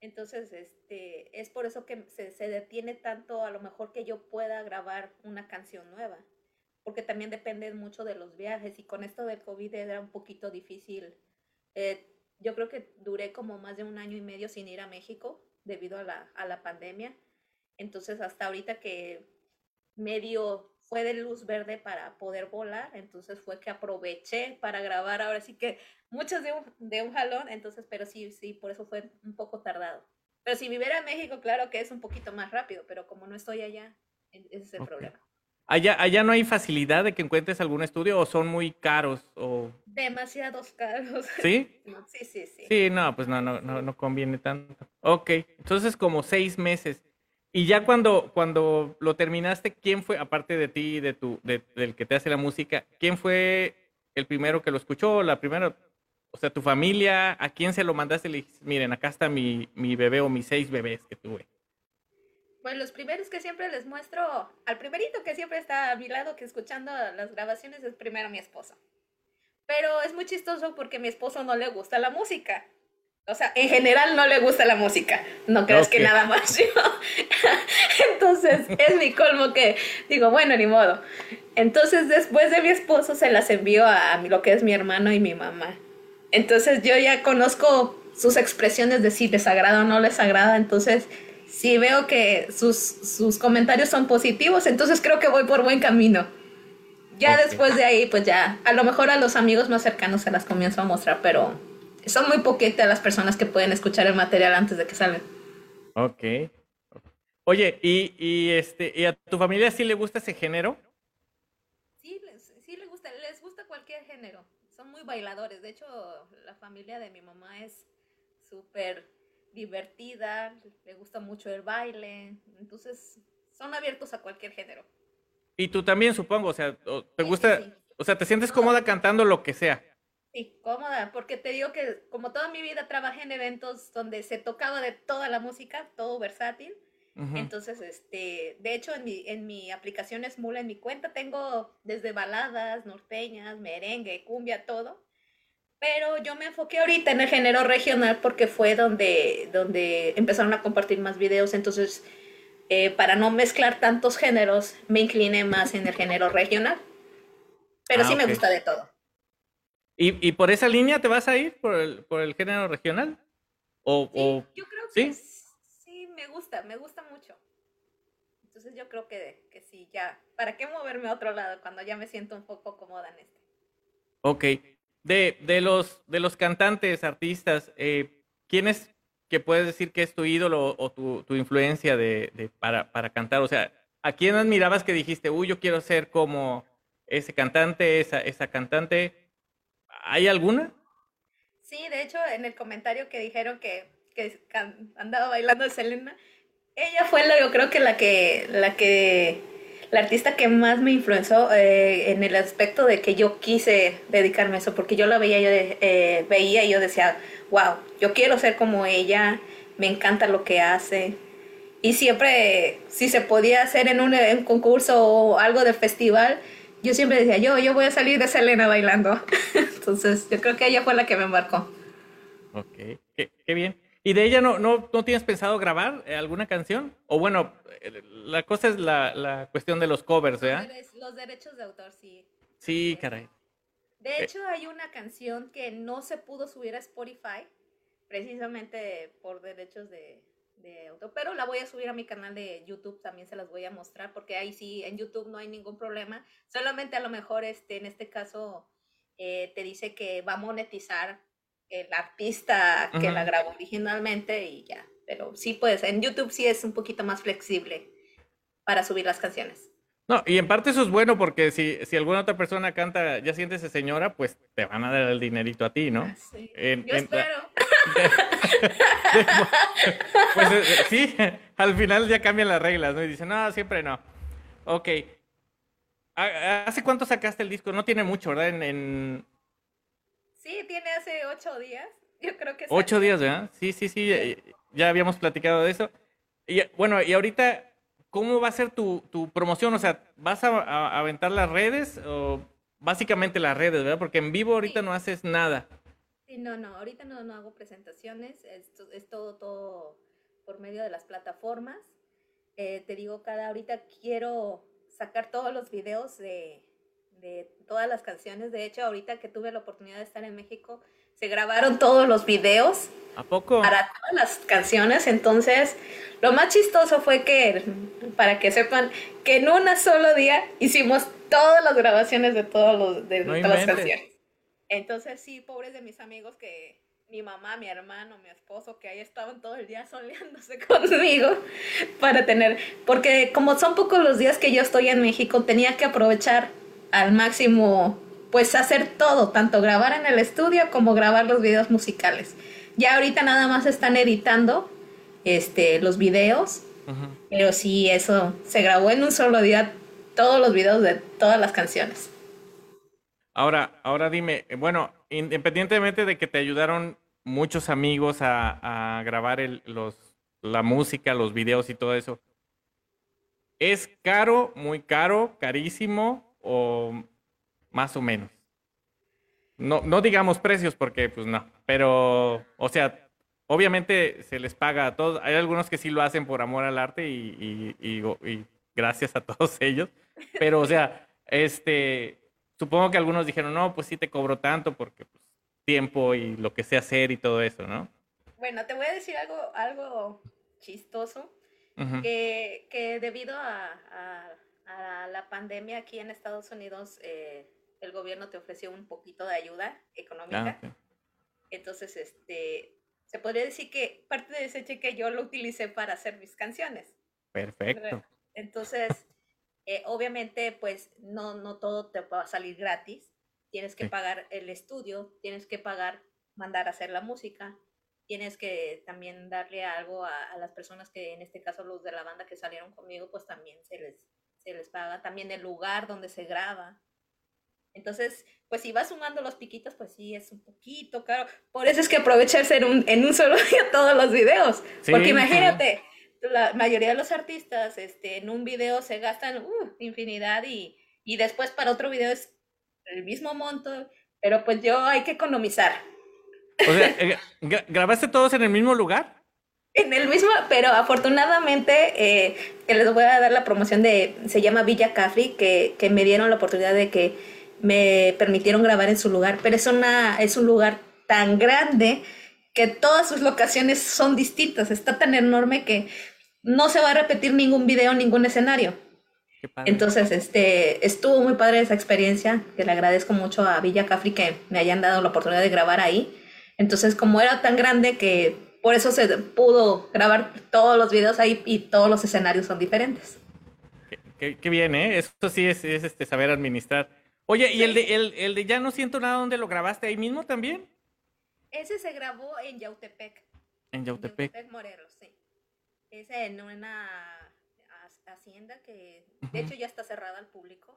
S4: Entonces, este, es por eso que se, se detiene tanto a lo mejor que yo pueda grabar una canción nueva. Porque también depende mucho de los viajes y con esto del COVID era un poquito difícil. Eh, yo creo que duré como más de un año y medio sin ir a México debido a la, a la pandemia. Entonces, hasta ahorita que medio fue de luz verde para poder volar, entonces fue que aproveché para grabar ahora sí que muchas de un, de un jalón, entonces, pero sí, sí, por eso fue un poco tardado. Pero si viviera en México, claro que es un poquito más rápido, pero como no estoy allá, ese es el
S3: Ok.
S4: problema.
S3: Allá, allá no hay facilidad de que encuentres algún estudio o son muy caros o...
S4: Demasiados caros.
S3: ¿Sí?
S4: Sí, sí, sí.
S3: Sí, no, pues no, no, no, no conviene tanto. Ok, entonces como seis meses. Y ya cuando, cuando lo terminaste, ¿quién fue, aparte de ti de tu, de- del que te hace la música, quién fue el primero que lo escuchó? La primera, o sea, tu familia, ¿a quién se lo mandaste? Le dijiste, miren, acá está mi, mi bebé o mis seis bebés que tuve.
S4: Pues los primeros que siempre les muestro, al primerito que siempre está a mi lado, que escuchando las grabaciones, es primero mi esposo. Pero es muy chistoso porque mi esposo no le gusta la música. O sea, en general no le gusta la música. No creas que nada más yo. Entonces, es mi colmo que digo, bueno, ni modo. Entonces, después de mi esposo, se las envío a, lo que es mi hermano y mi mamá. Entonces, yo ya conozco sus expresiones de si les agrada o no les agrada. Entonces, si veo que sus, sus comentarios son positivos, entonces creo que voy por buen camino. Ya después de ahí, pues ya, a lo mejor a los amigos más cercanos se las comienzo a mostrar, pero son muy poquitas las personas que pueden escuchar el material antes de que salga.
S3: Ok. Oye, ¿y, y, este, ¿y a tu familia sí le gusta ese género?
S4: Sí, les, sí les gusta, les gusta cualquier género. Son muy bailadores. De hecho, la familia de mi mamá es súper divertida, le gusta mucho el baile. Entonces, son abiertos a cualquier género.
S3: Y tú también, supongo, o sea, ¿te
S4: Sí, sí,
S3: gusta,
S4: sí.
S3: o sea, te sientes cómoda cantando lo que sea?
S4: Sí, cómoda, porque te digo que como toda mi vida trabajé en eventos donde se tocaba de toda la música, todo versátil.
S3: Ujú.
S4: Entonces, este, de hecho, en mi, en mi aplicación Smula, en mi cuenta, tengo desde baladas, norteñas, merengue, cumbia, todo. Pero yo me enfoqué ahorita en el género regional porque fue donde, donde empezaron a compartir más videos. Entonces, eh, para no mezclar tantos géneros, me incliné más en el género regional. Pero
S3: Ah,
S4: sí me
S3: ok.
S4: gusta de todo.
S3: ¿Y, y por esa línea te vas a ir por el, por el género regional? O,
S4: Sí,
S3: o-
S4: yo creo
S3: ¿sí?
S4: que s- sí, me gusta, me gusta mucho. Entonces yo creo que, que sí, ya. ¿Para qué moverme a otro lado cuando ya me siento un poco cómoda en este?
S3: ok. De, de los de los cantantes, artistas, eh, ¿quién es que puedes decir que es tu ídolo o tu, tu influencia de, de- para, para cantar? O sea, ¿a quién admirabas que dijiste, uy, yo quiero ser como ese cantante, esa, esa cantante? ¿Hay alguna?
S4: Sí, de hecho, en el comentario que dijeron que, que andaba bailando Selena, ella fue la, yo creo que la que, la que, la artista que más me influenció eh, en el aspecto de que yo quise dedicarme a eso, porque yo la veía, yo eh, veía y yo decía, wow, yo quiero ser como ella, me encanta lo que hace. Y siempre, si se podía hacer en un, en un concurso o algo de festival, yo siempre decía, yo, yo voy a salir de Selena bailando. Entonces, yo creo que ella fue la que me marcó.
S3: Ok, qué, qué bien. ¿Y de ella no, no, no tienes pensado grabar eh, alguna canción? O bueno, eh, la cosa es la, la cuestión de los covers, ¿verdad?
S4: Los derechos de autor, sí.
S3: Sí, caray.
S4: De hecho, hay una canción que no se pudo subir a Spotify, precisamente por derechos de, de autor, pero la voy a subir a mi canal de YouTube, también se las voy a mostrar, porque ahí sí, en YouTube no hay ningún problema, solamente a lo mejor este, en este caso eh, te dice que va a monetizar el artista que la grabó originalmente y ya, pero sí, pues en YouTube sí es un poquito más flexible para subir las canciones.
S3: No, y en parte eso es bueno porque si, si alguna otra persona canta, ya siéntese señora, pues te van a dar el dinerito a ti, ¿no?
S4: Sí.
S3: En-
S4: Yo
S3: en
S4: espero.
S3: Pues eh, sí, al final ya cambian las reglas, ¿no? Y dicen, no, siempre no. Ok. ¿Ha- ¿Hace cuánto sacaste el disco? No tiene mucho, ¿verdad? En, en
S4: Sí, tiene hace ocho días. Yo creo que
S3: ocho
S4: salió.
S3: días, ¿verdad? Sí, sí, sí, ya, ya habíamos platicado de eso. Y bueno, y ahorita, ¿cómo va a ser tu, tu promoción? O sea, ¿vas a, aventar las redes o básicamente las redes, ¿verdad? Porque en vivo ahorita
S4: Sí.
S3: no haces nada.
S4: Sí, no, no, ahorita no, no hago presentaciones, es, es todo, todo por medio de las plataformas. Eh, te digo, cada ahorita quiero sacar todos los videos de, de todas las canciones. De hecho, ahorita que tuve la oportunidad de estar en México, se grabaron todos los videos
S3: ¿A poco?
S4: para todas las canciones. Entonces, lo más chistoso fue que, para que sepan, que en un solo día hicimos todas las grabaciones de, todos los, de
S3: No
S4: todas las canciones. Entonces, sí, pobres de mis amigos que mi mamá, mi hermano, mi esposo, que ahí estaban todo el día soleándose conmigo para tener, porque como son pocos los días que yo estoy en México, tenía que aprovechar al máximo, pues hacer todo, tanto grabar en el estudio como grabar los videos musicales. Ya ahorita nada más están editando este, los videos, pero sí, eso se grabó en un solo día todos los videos de todas las canciones.
S3: Ahora, ahora dime, eh, bueno, independientemente de que te ayudaron muchos amigos a, a grabar el- los, la música, los videos y todo eso, ¿es caro, muy caro, carísimo o más o menos? No, no digamos precios porque pues no, pero, o sea, obviamente se les paga a todos. Hay algunos que sí lo hacen por amor al arte y, y- y- y gracias a todos ellos, pero o sea, este, supongo que algunos dijeron, no, pues sí te cobro tanto porque pues, tiempo y lo que sé hacer y todo eso, ¿no?
S4: Bueno, te voy a decir algo, algo chistoso. Que, que debido a, a- a la pandemia aquí en Estados Unidos, eh, el gobierno te ofreció un poquito de ayuda económica.
S3: Ah.
S4: Entonces, este, se podría decir que parte de ese cheque yo lo utilicé para hacer mis canciones.
S3: Perfecto.
S4: Entonces, eh, obviamente, pues no, no todo te va a salir gratis. Tienes que
S3: Sí.
S4: pagar el estudio, tienes que pagar mandar a hacer la música, tienes que también darle algo a, a las personas que, en este caso, los de la banda que salieron conmigo, pues también se les, se les paga. También el lugar donde se graba. Entonces, pues si vas sumando los piquitos, pues sí, es un poquito caro. Por eso es que aprovecha hacer un, en un solo día todos los videos.
S3: Sí,
S4: Porque
S3: sí.
S4: imagínate, la mayoría de los artistas este, en un video se gastan uh, infinidad y, y después para otro video es el mismo monto, pero pues yo hay que economizar.
S3: O sea, eh, gra- ¿grabaste todos en el mismo lugar?
S4: En el mismo, pero afortunadamente eh, que les voy a dar la promoción de, se llama Villa Cafri, que, que me dieron la oportunidad de que me permitieron grabar en su lugar, pero es, una, es un lugar tan grande que todas sus locaciones son distintas, está tan enorme que no se va a repetir ningún video, ningún escenario.
S3: Qué padre.
S4: Entonces, este, estuvo muy padre esa experiencia, que le agradezco mucho a Villa Cafri que me hayan dado la oportunidad de grabar ahí. Entonces, como era tan grande que por eso se pudo grabar todos los videos ahí y todos los escenarios son diferentes.
S3: Qué, bien, ¿eh? Eso sí es, es, este, saber administrar. Oye, ¿y el de, el, el de Ya no siento nada, dónde lo grabaste? ¿Ahí mismo también?
S4: Ese se grabó en Yautepec.
S3: En Yautepec.
S4: Morelos, sí. Es en una ha- hacienda que de hecho ya está cerrada al público,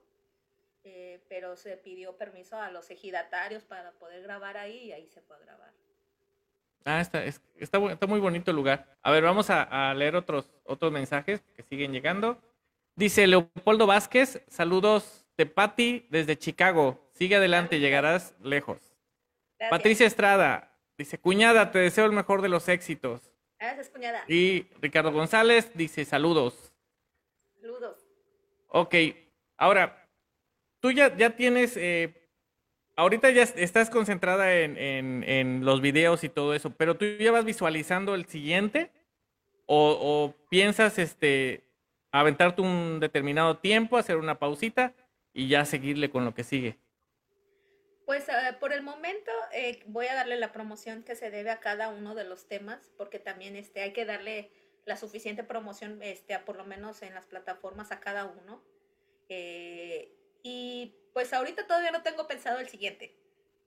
S4: eh, pero se pidió permiso a los ejidatarios para poder grabar ahí y ahí se fue a grabar.
S3: Ah, está, es- está, está muy bonito el lugar. A ver, vamos a, a leer otros, otros mensajes que siguen llegando. Dice Leopoldo Vázquez, saludos de Patti desde Chicago. Sigue adelante, llegarás lejos.
S4: Gracias.
S3: Patricia Estrada, dice, cuñada, te deseo el mejor de los éxitos.
S4: Gracias, cuñada.
S3: Y Ricardo González dice, saludos.
S4: Saludos.
S3: Ok, ahora, tú ya, ya tienes, eh, ahorita ya es- estás concentrada en, en- en los videos y todo eso, pero tú ya vas visualizando el siguiente o, o piensas este, aventarte un determinado tiempo, hacer una pausita y ya seguirle con lo que sigue.
S4: Pues eh, por el momento eh, voy a darle la promoción que se debe a cada uno de los temas, porque también este, hay que darle la suficiente promoción, este, a por lo menos en las plataformas a cada uno. Eh, y pues ahorita todavía no tengo pensado el siguiente.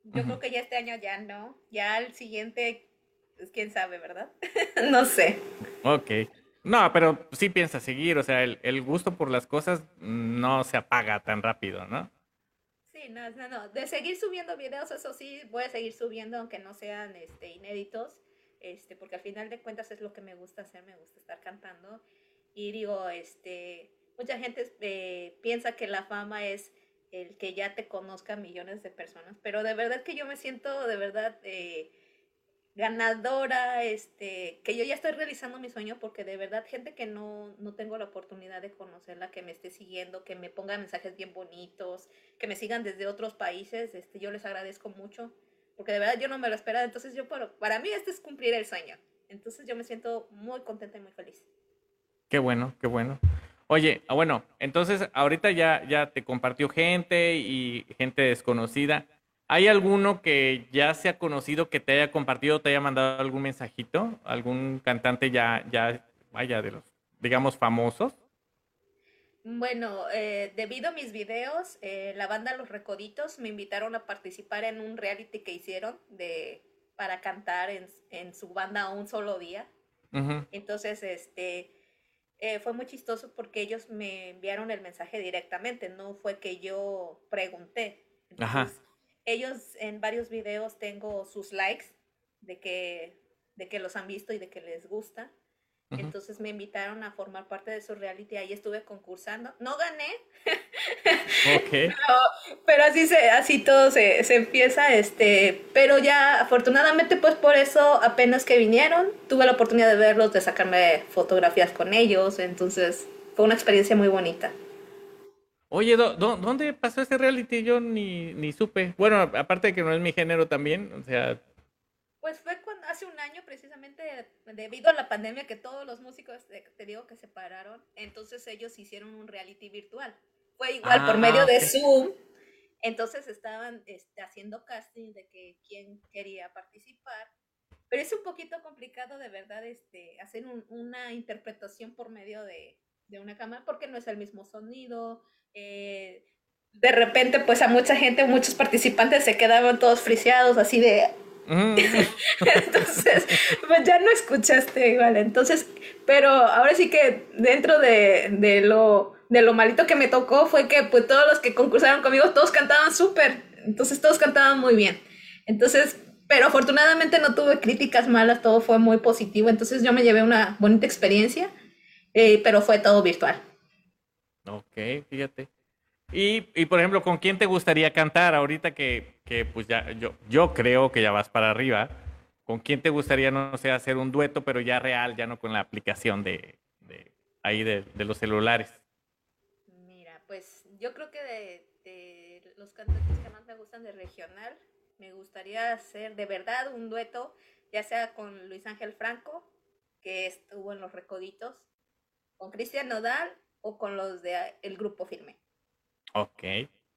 S4: Yo creo que ya este año ya no, ya el siguiente, pues quién sabe, ¿verdad? no sé.
S3: Ok. No, pero sí piensas seguir, o sea, el, el gusto por las cosas no se apaga tan rápido, ¿no?
S4: Sí, no, no, no. De seguir subiendo videos, eso sí, voy a seguir subiendo, aunque no sean este, inéditos, este, porque al final de cuentas es lo que me gusta hacer, me gusta estar cantando. Y digo, este, mucha gente eh, piensa que la fama es el que ya te conozcan millones de personas, pero de verdad que yo me siento de verdad eh, ganadora, este, que yo ya estoy realizando mi sueño porque de verdad gente que no, no tengo la oportunidad de conocerla, que me esté siguiendo, que me ponga mensajes bien bonitos, que me sigan desde otros países, este, yo les agradezco mucho, porque de verdad yo no me lo esperaba, entonces yo, para, para mí este es cumplir el sueño, entonces yo me siento muy contenta y muy feliz.
S3: Qué bueno, qué bueno. Oye, ah, bueno, entonces ahorita ya, ya te compartió gente y gente desconocida. ¿Hay alguno que ya se ha conocido que te haya compartido, te haya mandado algún mensajito? ¿Algún cantante ya, ya, vaya, de los, digamos, famosos?
S4: Bueno, eh, debido a mis videos, eh, la banda Los Recoditos me invitaron a participar en un reality que hicieron de, para cantar en, en su banda un solo día. Entonces, este, eh, fue muy chistoso porque ellos me enviaron el mensaje directamente, no fue que yo pregunté.
S3: Ajá.
S4: Ellos en varios videos tengo sus likes de que, de que los han visto y de que les gusta. Entonces me invitaron a formar parte de su reality, ahí estuve concursando. No gané,
S3: Ok.
S4: pero así se, así todo se, se empieza, este, pero ya afortunadamente pues por eso apenas que vinieron, tuve la oportunidad de verlos, de sacarme fotografías con ellos, entonces fue una experiencia muy bonita.
S3: Oye, ¿dó- dó- ¿dónde pasó ese reality? Yo ni, ni supe. Bueno, aparte de que no es mi género también, o sea,
S4: Pues fue cuando, hace un año precisamente debido a la pandemia que todos los músicos, eh, te digo que se pararon, entonces ellos hicieron un reality virtual. Fue igual por
S3: Ah,
S4: medio de. Zoom. Entonces estaban este, haciendo casting de que quién quería participar. Pero es un poquito complicado de verdad este, hacer un- una interpretación por medio de, de una cámara porque no es el mismo sonido. Eh, de repente pues a mucha gente, muchos participantes se quedaban todos friseados así de,
S3: ujú,
S4: entonces, pues ya no escuchaste igual. Entonces, pero ahora sí que dentro de, de lo, de lo malito que me tocó fue que pues todos los que concursaron conmigo, todos cantaban súper. Entonces todos cantaban muy bien. Entonces, pero afortunadamente no tuve críticas malas, todo fue muy positivo. Entonces yo me llevé una bonita experiencia, eh, pero fue todo virtual.
S3: Ok, fíjate. Y, y, por ejemplo, ¿con quién te gustaría cantar ahorita que, que pues ya, yo, yo creo que ya vas para arriba? con quién te gustaría, no sé, hacer un dueto, pero ya real, ya no con la aplicación de, de ahí de, los celulares.
S4: Mira, pues yo creo que de, de los cantantes que más me gustan de regional, me gustaría hacer de verdad un dueto, ya sea con Luis Ángel Franco, que estuvo en Los Recoditos, con Cristian Nodal o con los de el grupo Firme.
S3: Ok,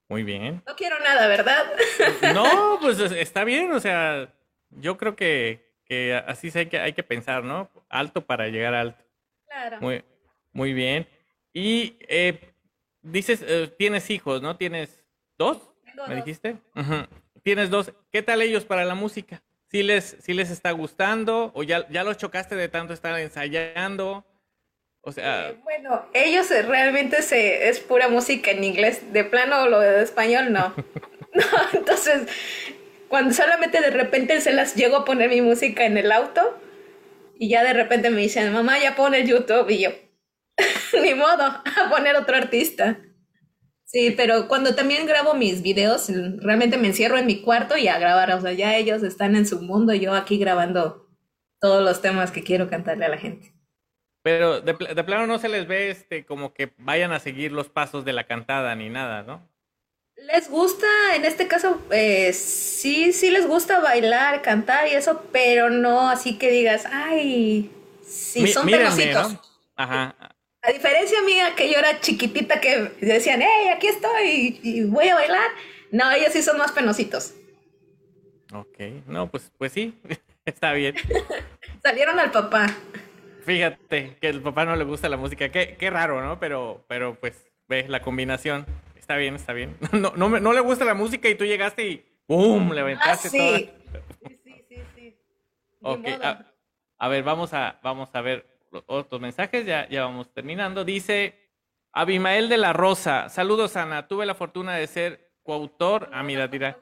S3: muy bien.
S4: No quiero nada, ¿verdad?
S3: No, pues es- está bien, o sea, yo creo que, que así hay que, hay que pensar, ¿no? Alto para llegar alto.
S4: claro.
S3: Muy, muy bien. Y eh, dices, eh, tienes hijos, ¿no? ¿Tienes dos?
S4: Tengo
S3: ¿Me
S4: dos.
S3: dijiste? Tienes dos. ¿Qué tal ellos para la música? ¿Sí les, sí les está gustando? ¿O ya, ya los chocaste de tanto estar ensayando? O sea,
S4: Eh, bueno, ellos eh, realmente se, es pura música en inglés. De plano, lo de español no. no entonces, cuando solamente de repente se las llego a poner mi música en el auto y ya de repente me dicen, mamá, ya pone YouTube y yo, ni modo, a poner otro artista. Sí, pero cuando también grabo mis videos, realmente me encierro en mi cuarto y a grabar. O sea, ya ellos están en su mundo yo aquí grabando todos los temas que quiero cantarle a la gente.
S3: Pero de, pl- de plano no se les ve este como que vayan a seguir los pasos de la cantada ni nada, ¿no?
S4: Les gusta, en este caso, eh, sí, sí les gusta bailar, cantar y eso, pero no así que digas, ay, sí,
S3: Mi-
S4: son
S3: mírenme,
S4: penositos.
S3: ¿no? Ajá.
S4: A diferencia mía, que yo era chiquitita, que decían, hey, aquí estoy y, y voy a bailar. No, ellos sí son más penositos.
S3: Ok. No, pues, pues sí, está bien.
S4: Salieron al papá.
S3: Fíjate que el papá no le gusta la música. Qué, qué raro, ¿no? Pero, pero pues, ve la combinación. Está bien, está bien. No, no, me- no le gusta la música y tú llegaste y ¡pum! Le
S4: Ah,
S3: aventaste
S4: sí.
S3: toda.
S4: Sí, sí, sí,
S3: Ok, a, a ver, vamos a, vamos a ver los otros mensajes. Ya, ya vamos terminando. Dice Abimael de la Rosa. Saludos, Ana. Tuve la fortuna de ser coautor. Ah, mira, mira.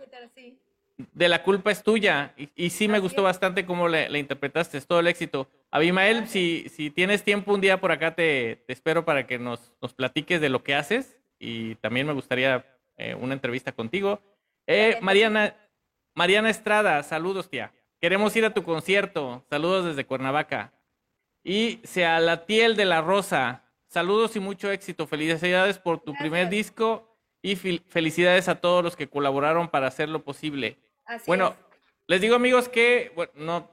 S3: De la culpa es tuya. Y, y sí me gustó bastante cómo le, interpretaste. Es todo el éxito. Abimael, si, si tienes tiempo un día por acá, te, te espero para que nos, nos platiques de lo que haces. Y también me gustaría eh, una entrevista contigo. Eh. Mariana, Mariana Estrada, saludos, tía. Queremos ir a tu concierto. Saludos desde Cuernavaca. Y Sealatiel de la Rosa, saludos y mucho éxito. Felicidades por tu primer disco y fel- felicidades a todos los que colaboraron para hacerlo posible.
S4: Así
S3: Bueno,
S4: es.
S3: les digo amigos que bueno, no,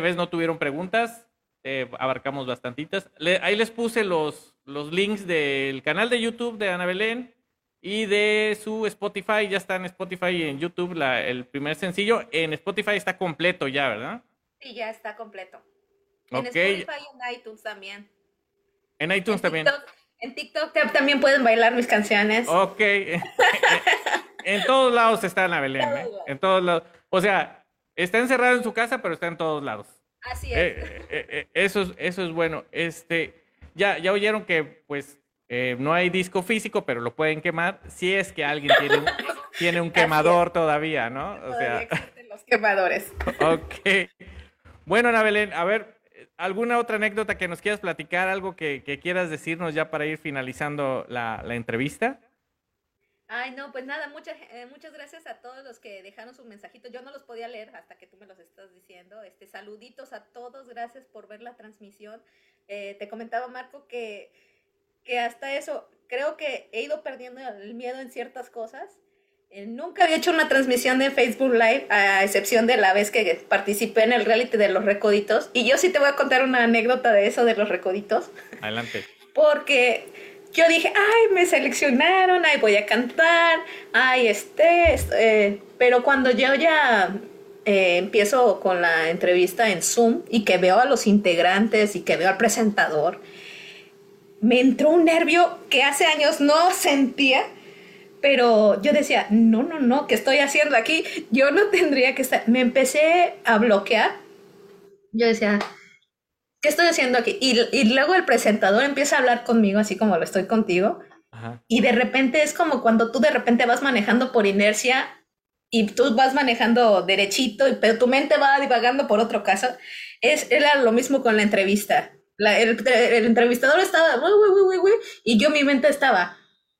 S3: vez no tuvieron preguntas, eh, abarcamos bastantitas. Le- ahí les puse los, los links del canal de YouTube de Ana Belén y de su Spotify. Ya está en Spotify y en YouTube la- el primer sencillo. En Spotify está completo ya, ¿verdad?
S4: Sí, ya está completo. En. Spotify y en iTunes también.
S3: En iTunes
S4: en
S3: también.
S4: TikTok, en TikTok tam- también pueden bailar mis canciones.
S3: Ok. en todos lados está Ana Belén, ¿eh? En todos lados. O sea, está encerrado en su casa, pero está en todos lados.
S4: Así es.
S3: Eh, eh, eh, eso, es, eso es bueno. Este, ya, ya oyeron que pues eh, no hay disco físico, pero lo pueden quemar si es que alguien tiene un, tiene un quemador todavía, ¿no? O
S4: Todavía
S3: sea,
S4: existen los quemadores.
S3: ok. Bueno, Ana Belén, a ver, ¿alguna otra anécdota que nos quieras platicar? ¿Algo que, quieras decirnos ya para ir finalizando la, la entrevista?
S4: Ay, no, pues nada, muchas, eh, muchas gracias a todos los que dejaron sus mensajitos. Yo no los podía leer hasta que tú me los estás diciendo. Este, saluditos a todos, gracias por ver la transmisión. Eh, te comentaba, Marco, que, que hasta eso, creo que he ido perdiendo el miedo en ciertas cosas. Eh, nunca había hecho una transmisión de Facebook Live, a excepción de la vez que participé en el reality de los recoditos. Y yo sí te voy a contar una anécdota de eso de los recoditos
S3: Adelante.
S4: porque yo dije, ay, me seleccionaron, ay, voy a cantar, ay, este, est- eh, pero cuando yo ya eh, empiezo con la entrevista en Zoom y que veo a los integrantes y que veo al presentador, me entró un nervio que hace años no sentía. Pero yo decía, no, no, no, ¿qué estoy haciendo aquí? Yo no tendría que estar. Me empecé a bloquear. Yo decía, ¿qué estoy haciendo aquí? Y, y luego el presentador empieza a hablar conmigo, así como lo estoy contigo,
S3: Ajá.
S4: y de repente es como cuando tú de repente vas manejando por inercia y tú vas manejando derechito, pero tu mente va divagando por otro caso. Es, era lo mismo con la entrevista. La- el, el entrevistador estaba, "Uy, uy, uy, uy, uy", y yo mi mente estaba,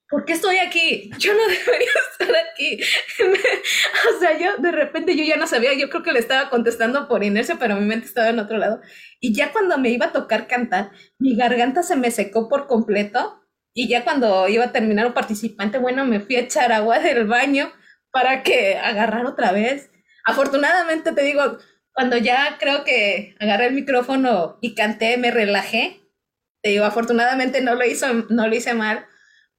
S4: ¿por qué estoy aquí? Yo no debería estar aquí. o sea, yo de repente yo ya no sabía, yo creo que le estaba contestando por inercia, pero mi mente estaba en otro lado. Y ya cuando me iba a tocar cantar, mi garganta se me secó por completo. Y ya cuando iba a terminar un participante, bueno, me fui a echar agua del baño para que agarrar otra vez. Afortunadamente te digo, cuando ya creo que agarré el micrófono y canté, me relajé. Te digo, afortunadamente no lo hizo, no lo hice mal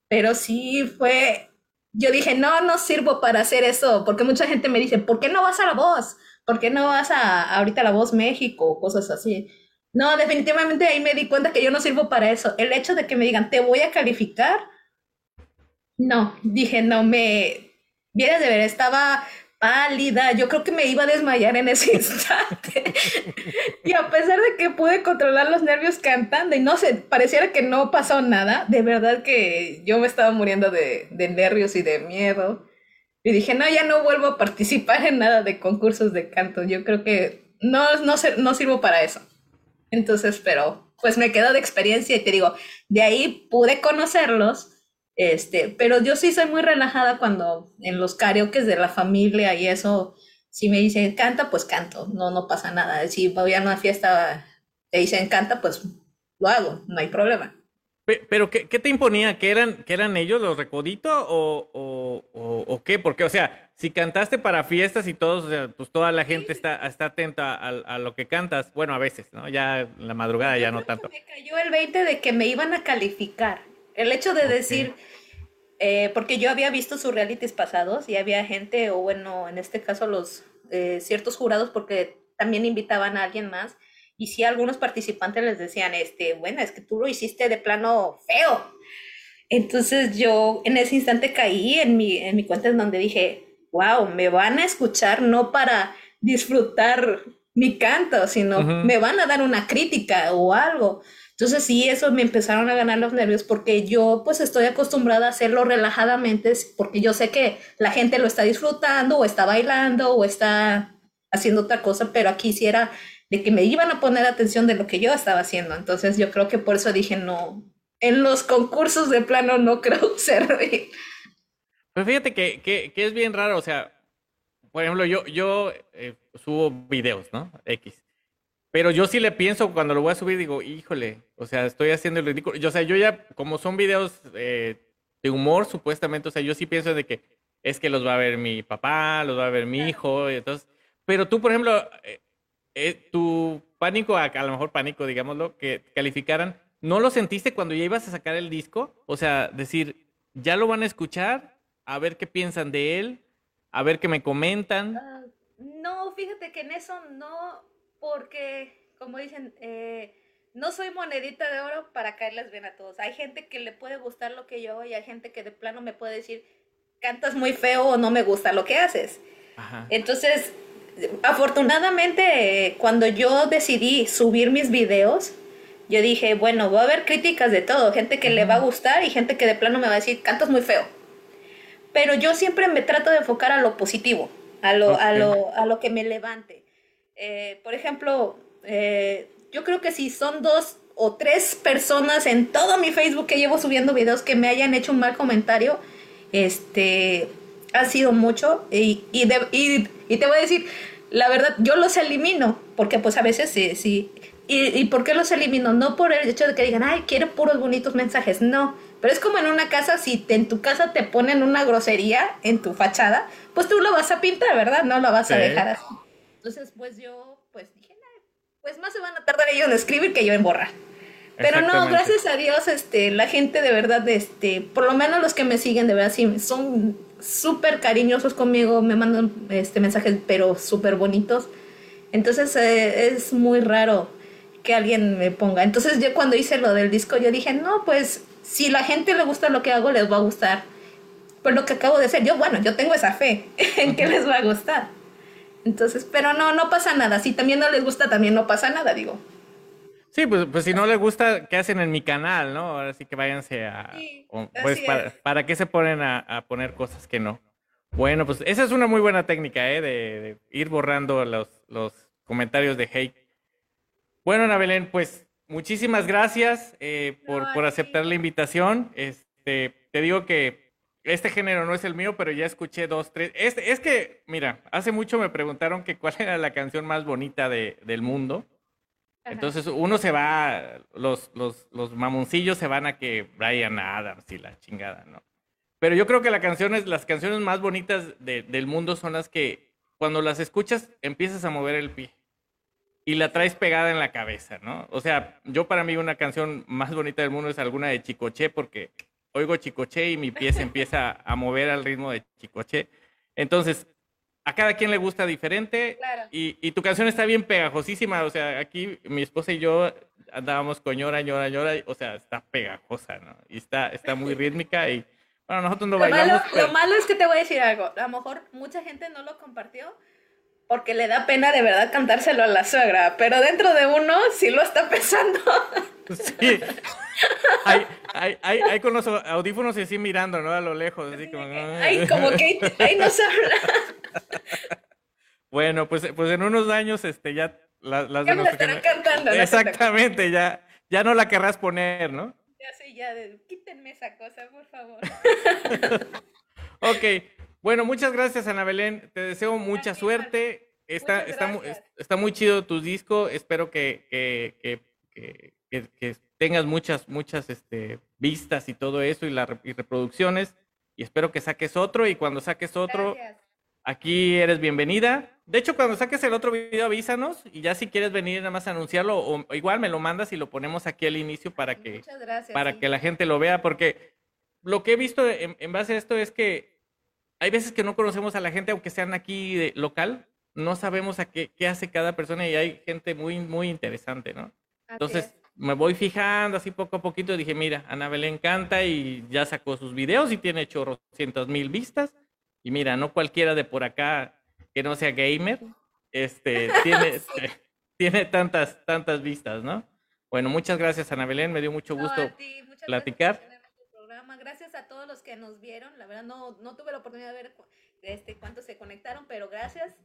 S4: pero sí fue, yo dije, no, no sirvo para hacer eso, porque mucha gente me dice, ¿por qué no vas a la voz? ¿Por qué no vas a ahorita a la voz México? Cosas así. No, definitivamente ahí me di cuenta que yo no sirvo para eso. El hecho de que me digan, te voy a calificar, no, dije, no, me, vienes de ver, estaba pálida, yo creo que me iba a desmayar en ese instante. y a pesar de que pude controlar los nervios cantando y no sé, pareciera que no pasó nada, de verdad que yo me estaba muriendo de, de nervios y de miedo. Y dije, no, ya no vuelvo a participar en nada de concursos de canto, yo creo que no, no, no sirvo para eso. Entonces, pero pues me quedo de experiencia y te digo, de ahí pude conocerlos este, pero yo sí soy muy relajada cuando en los karaoke de la familia y eso, si me dicen canta, pues canto, no, no pasa nada. Si voy a una fiesta, te dicen canta, pues lo hago, no hay problema.
S3: Pero, ¿qué, ¿qué, te imponía? ¿Que eran, que eran ellos los recoditos o, o, o, qué? Porque, o sea, si cantaste para fiestas y todos, sea, pues toda la gente está, está atenta a, a, lo que cantas. Bueno, a veces, ¿no? Ya en la madrugada ya no tanto.
S4: Me cayó el 20 de que me iban a calificar. El hecho de decir, eh, porque yo había visto sus realities pasados y había gente, o bueno, en este caso los eh, ciertos jurados, porque también invitaban a alguien más, y si algunos participantes les decían, este, bueno, es que tú lo hiciste de plano feo. Entonces yo en ese instante caí en mi, en mi cuenta en donde dije, wow, me van a escuchar no para disfrutar mi canto, sino me van a dar una crítica o algo. Entonces sí, eso me empezaron a ganar los nervios porque yo pues estoy acostumbrada a hacerlo relajadamente porque yo sé que la gente lo está disfrutando o está bailando o está haciendo otra cosa, pero aquí sí era de que me iban a poner atención de lo que yo estaba haciendo. Entonces yo creo que por eso dije no, en los concursos de plano no creo ser.
S3: Pues fíjate que, que, que, es bien raro, o sea, por ejemplo, yo, yo eh, subo videos, ¿no? X. Pero yo sí le pienso cuando lo voy a subir, digo, híjole, o sea, estoy haciendo el ridículo. Yo, o sea, yo ya, como son videos eh, de humor, supuestamente, o sea, yo sí pienso de que es que los va a ver mi papá, los va a ver mi hijo, y entonces, pero tú, por ejemplo, eh, eh, tu pánico, a, lo mejor pánico, digámoslo, que calificaran, ¿no lo sentiste cuando ya ibas a sacar el disco? O sea, decir, ya lo van a escuchar, a ver qué piensan de él, a ver qué me comentan. Uh,
S4: no, fíjate que en eso no, porque, como dicen, eh, no soy monedita de oro para caerles bien a todos. Hay gente que le puede gustar lo que yo hago y hay gente que de plano me puede decir, cantas muy feo o no me gusta lo que haces. Entonces, afortunadamente, cuando yo decidí subir mis videos, yo dije, bueno, va a haber críticas de todo, gente que le va a gustar y gente que de plano me va a decir, cantas muy feo. Pero yo siempre me trato de enfocar a lo positivo, a lo, a lo, a lo que me levante. Eh, por ejemplo, eh, yo creo que si son dos o tres personas en todo mi Facebook que llevo subiendo videos que me hayan hecho un mal comentario, este, ha sido mucho y, y, y, te voy a decir, la verdad, yo los elimino, porque pues a veces sí, sí. ¿Y, ¿Y por qué los elimino? No por el hecho de que digan, ay, quiero puros bonitos mensajes, no. Pero es como en una casa, si en tu casa te ponen una grosería en tu fachada, pues tú lo vas a pintar, ¿verdad? No lo vas a dejar así. Entonces, pues yo, pues dije, pues más se van a tardar ellos en escribir que yo en borrar. Pero no, gracias a Dios, este, la gente de verdad, este, por lo menos los que me siguen, de verdad, sí, son súper cariñosos conmigo, me mandan este, mensajes, pero súper bonitos. Entonces eh, es muy raro que alguien me ponga. Entonces yo cuando hice lo del disco, yo dije, no, pues si la gente le gusta lo que hago, les va a gustar. Por lo que acabo de hacer, yo, bueno, yo tengo esa fe en que les va a gustar. Entonces, pero no, no pasa nada. Si también no les gusta, también no pasa nada, digo.
S3: Sí, pues, pues si no les gusta, ¿qué hacen en mi canal, no? Ahora sí que váyanse a... pues para, para, qué se ponen a, poner cosas que no? Bueno, pues esa es una muy buena técnica, ¿eh? De, ir borrando los, los comentarios de hate. Bueno, Ana Belén, pues muchísimas gracias eh, por, por aceptar la invitación. Este, te digo que este género no es el mío, pero ya escuché dos, tres. Este, es que, mira, hace mucho me preguntaron que cuál era la canción más bonita de, del mundo.
S4: Ajá.
S3: Entonces uno se va, los, los, los mamoncillos se van a que Brian Adams y la chingada, ¿no? Pero yo creo que la canciones, las canciones más bonitas de- del mundo son las que cuando las escuchas empiezas a mover el pie y la traes pegada en la cabeza, ¿no? O sea, yo para mí una canción más bonita del mundo es alguna de Chicoche porque oigo Chicoche y mi pie se empieza a mover al ritmo de Chicoche. Entonces, a cada quien le gusta diferente
S4: Claro.
S3: y, y tu canción está bien pegajosísima. O sea, aquí mi esposa y yo andábamos con llora, llora, llora. y- O sea, está pegajosa, ¿no? Y está, está muy rítmica y, bueno, nosotros no
S4: Lo malo,
S3: bailamos. pero-
S4: lo malo es que te voy a decir algo. A lo mejor mucha gente no lo compartió porque le da pena de verdad cantárselo a la suegra, pero dentro de uno sí lo está pensando.
S3: Sí. Hay, hay, hay, hay con los audífonos así mirando, ¿no? A lo lejos, así como...
S4: Ay, como que ahí no se habla.
S3: Bueno, pues, pues en unos años, este, ya las, las
S4: Ya
S3: de
S4: estarán cantando.
S3: Exactamente, ya, ya no la querrás poner, ¿no?
S4: Ya sé, ya, de- quítenme esa cosa, por favor.
S3: Ok, bueno, muchas gracias, Ana Belén. Te deseo mucha
S4: Gracias.
S3: suerte. Está, muy chido tu disco. Espero que, que, que, que- que- que tengas muchas, muchas este, vistas y todo eso y, la, y reproducciones. Y espero que saques otro. Y cuando saques otro,
S4: Gracias.
S3: aquí eres bienvenida. De hecho, cuando saques el otro video, avísanos. Y ya si quieres venir nada más a anunciarlo, o o igual me lo mandas y lo ponemos aquí al inicio para que,
S4: gracias.
S3: para
S4: sí.
S3: que la gente lo vea, porque lo que he visto en, en base a esto es que hay veces que no conocemos a la gente, aunque sean aquí de local, no sabemos a qué, qué hace cada persona y hay gente muy, muy interesante, ¿no?
S4: Así
S3: Entonces
S4: es.
S3: me voy fijando así poco a poquito y dije, mira, Ana Belén canta y ya sacó sus videos y tiene chorrocientos mil vistas. Y mira, no cualquiera de por acá que no sea gamer, este, tiene, tiene tantas, tantas vistas, ¿no? Bueno, muchas gracias, Ana Belén, me dio mucho
S4: No,
S3: gusto.
S4: ti, muchas gracias
S3: platicar.
S4: por tenerme en tu programa. Gracias a todos los que nos vieron. La verdad no, no tuve la oportunidad de ver cu- este, cuántos se conectaron, pero gracias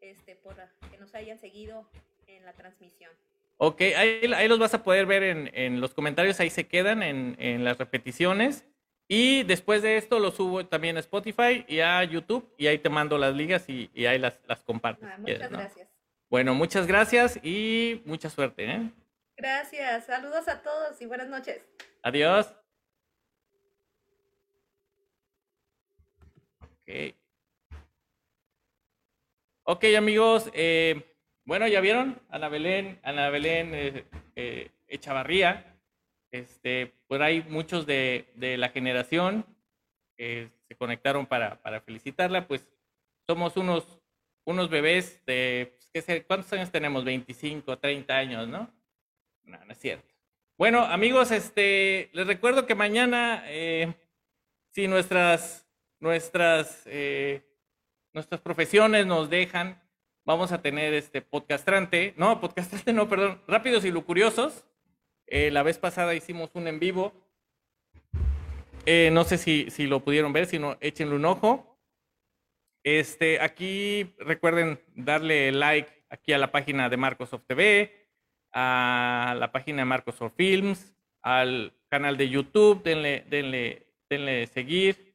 S4: este, por que nos hayan seguido en la transmisión.
S3: Ok, ahí, ahí los vas a poder ver en, en los comentarios, ahí se quedan en, en las repeticiones. Y después de esto lo subo también a Spotify y a YouTube y ahí te mando las ligas y, y ahí las, las compartes.
S4: Ah, muchas
S3: ¿no?
S4: gracias.
S3: Bueno, muchas gracias y mucha suerte. ¿eh?
S4: Gracias. Saludos a todos y buenas noches.
S3: Adiós. Ok. Amigos. eh, bueno, ya vieron, Ana Belén, Ana Belén eh, eh, Echavarría. Este, por ahí muchos de, de la generación que se conectaron para, para felicitarla, pues somos unos, unos bebés de, pues, ¿qué sé? ¿cuántos años tenemos? 25, 30 años, ¿no? No, no es cierto. Bueno, amigos, este, les recuerdo que mañana, si nuestras, nuestras, eh, nuestras profesiones nos dejan, vamos a tener este podcastrante, no, podcastrante no, perdón, rápidos y lucuriosos. Eh, la vez pasada hicimos un en vivo. Eh, no sé si, si lo pudieron ver, si no, échenle un ojo. Este, aquí recuerden darle like aquí a la página de Marcosoft TV, a la página de Marcosoft Films, al canal de YouTube, denle, denle, denle seguir.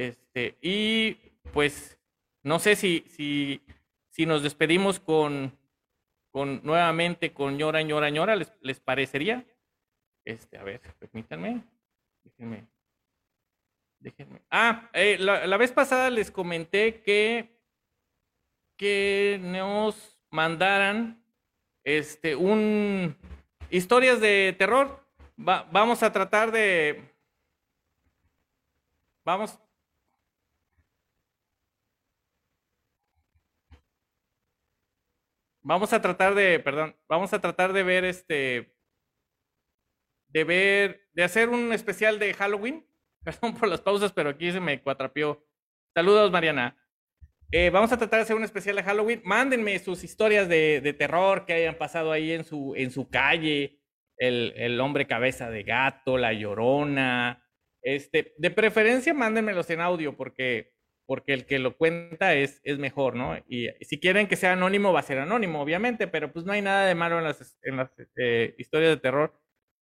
S3: Este, y pues no sé si, si, si nos despedimos con, con nuevamente con ñora, ñora, ñora, ¿les, les parecería? Este, a ver, permítanme. Déjenme. Déjenme. Ah, eh, la, la vez pasada les comenté que, que nos mandaran este, un historias de terror. Va- vamos a tratar de. Vamos. Vamos a tratar de, perdón, vamos a tratar de ver este, de ver, de hacer un especial de Halloween. Perdón por las pausas, pero aquí se me cuatrapió. Saludos, Mariana. Eh, vamos a tratar de hacer un especial de Halloween. Mándenme sus historias de, terror que hayan pasado ahí en su, en su calle. El, el hombre cabeza de gato, la llorona. Este, de preferencia, mándenmelos en audio porque, porque el que lo cuenta es, es mejor, ¿no? Y si quieren que sea anónimo, va a ser anónimo, obviamente, pero pues no hay nada de malo en las, en eh, historias de terror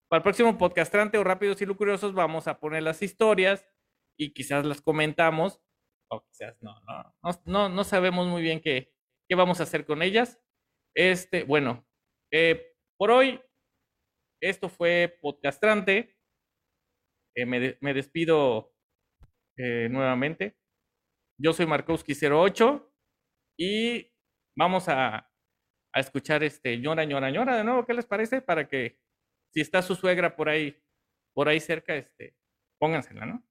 S3: para el próximo podcastrante o rápidos y lucuriosos vamos a poner las historias y quizás las comentamos o quizás no, no, no, no, sabemos muy bien qué, qué vamos a hacer con ellas. Este, bueno, eh, por hoy esto fue podcastrante. Eh, me, me despido eh, nuevamente. Yo soy Markowski08 y vamos a, a escuchar este ñora, ñora, ñora de nuevo. ¿Qué les parece? Para que si está su suegra por ahí, por ahí cerca, este, póngansela, ¿no?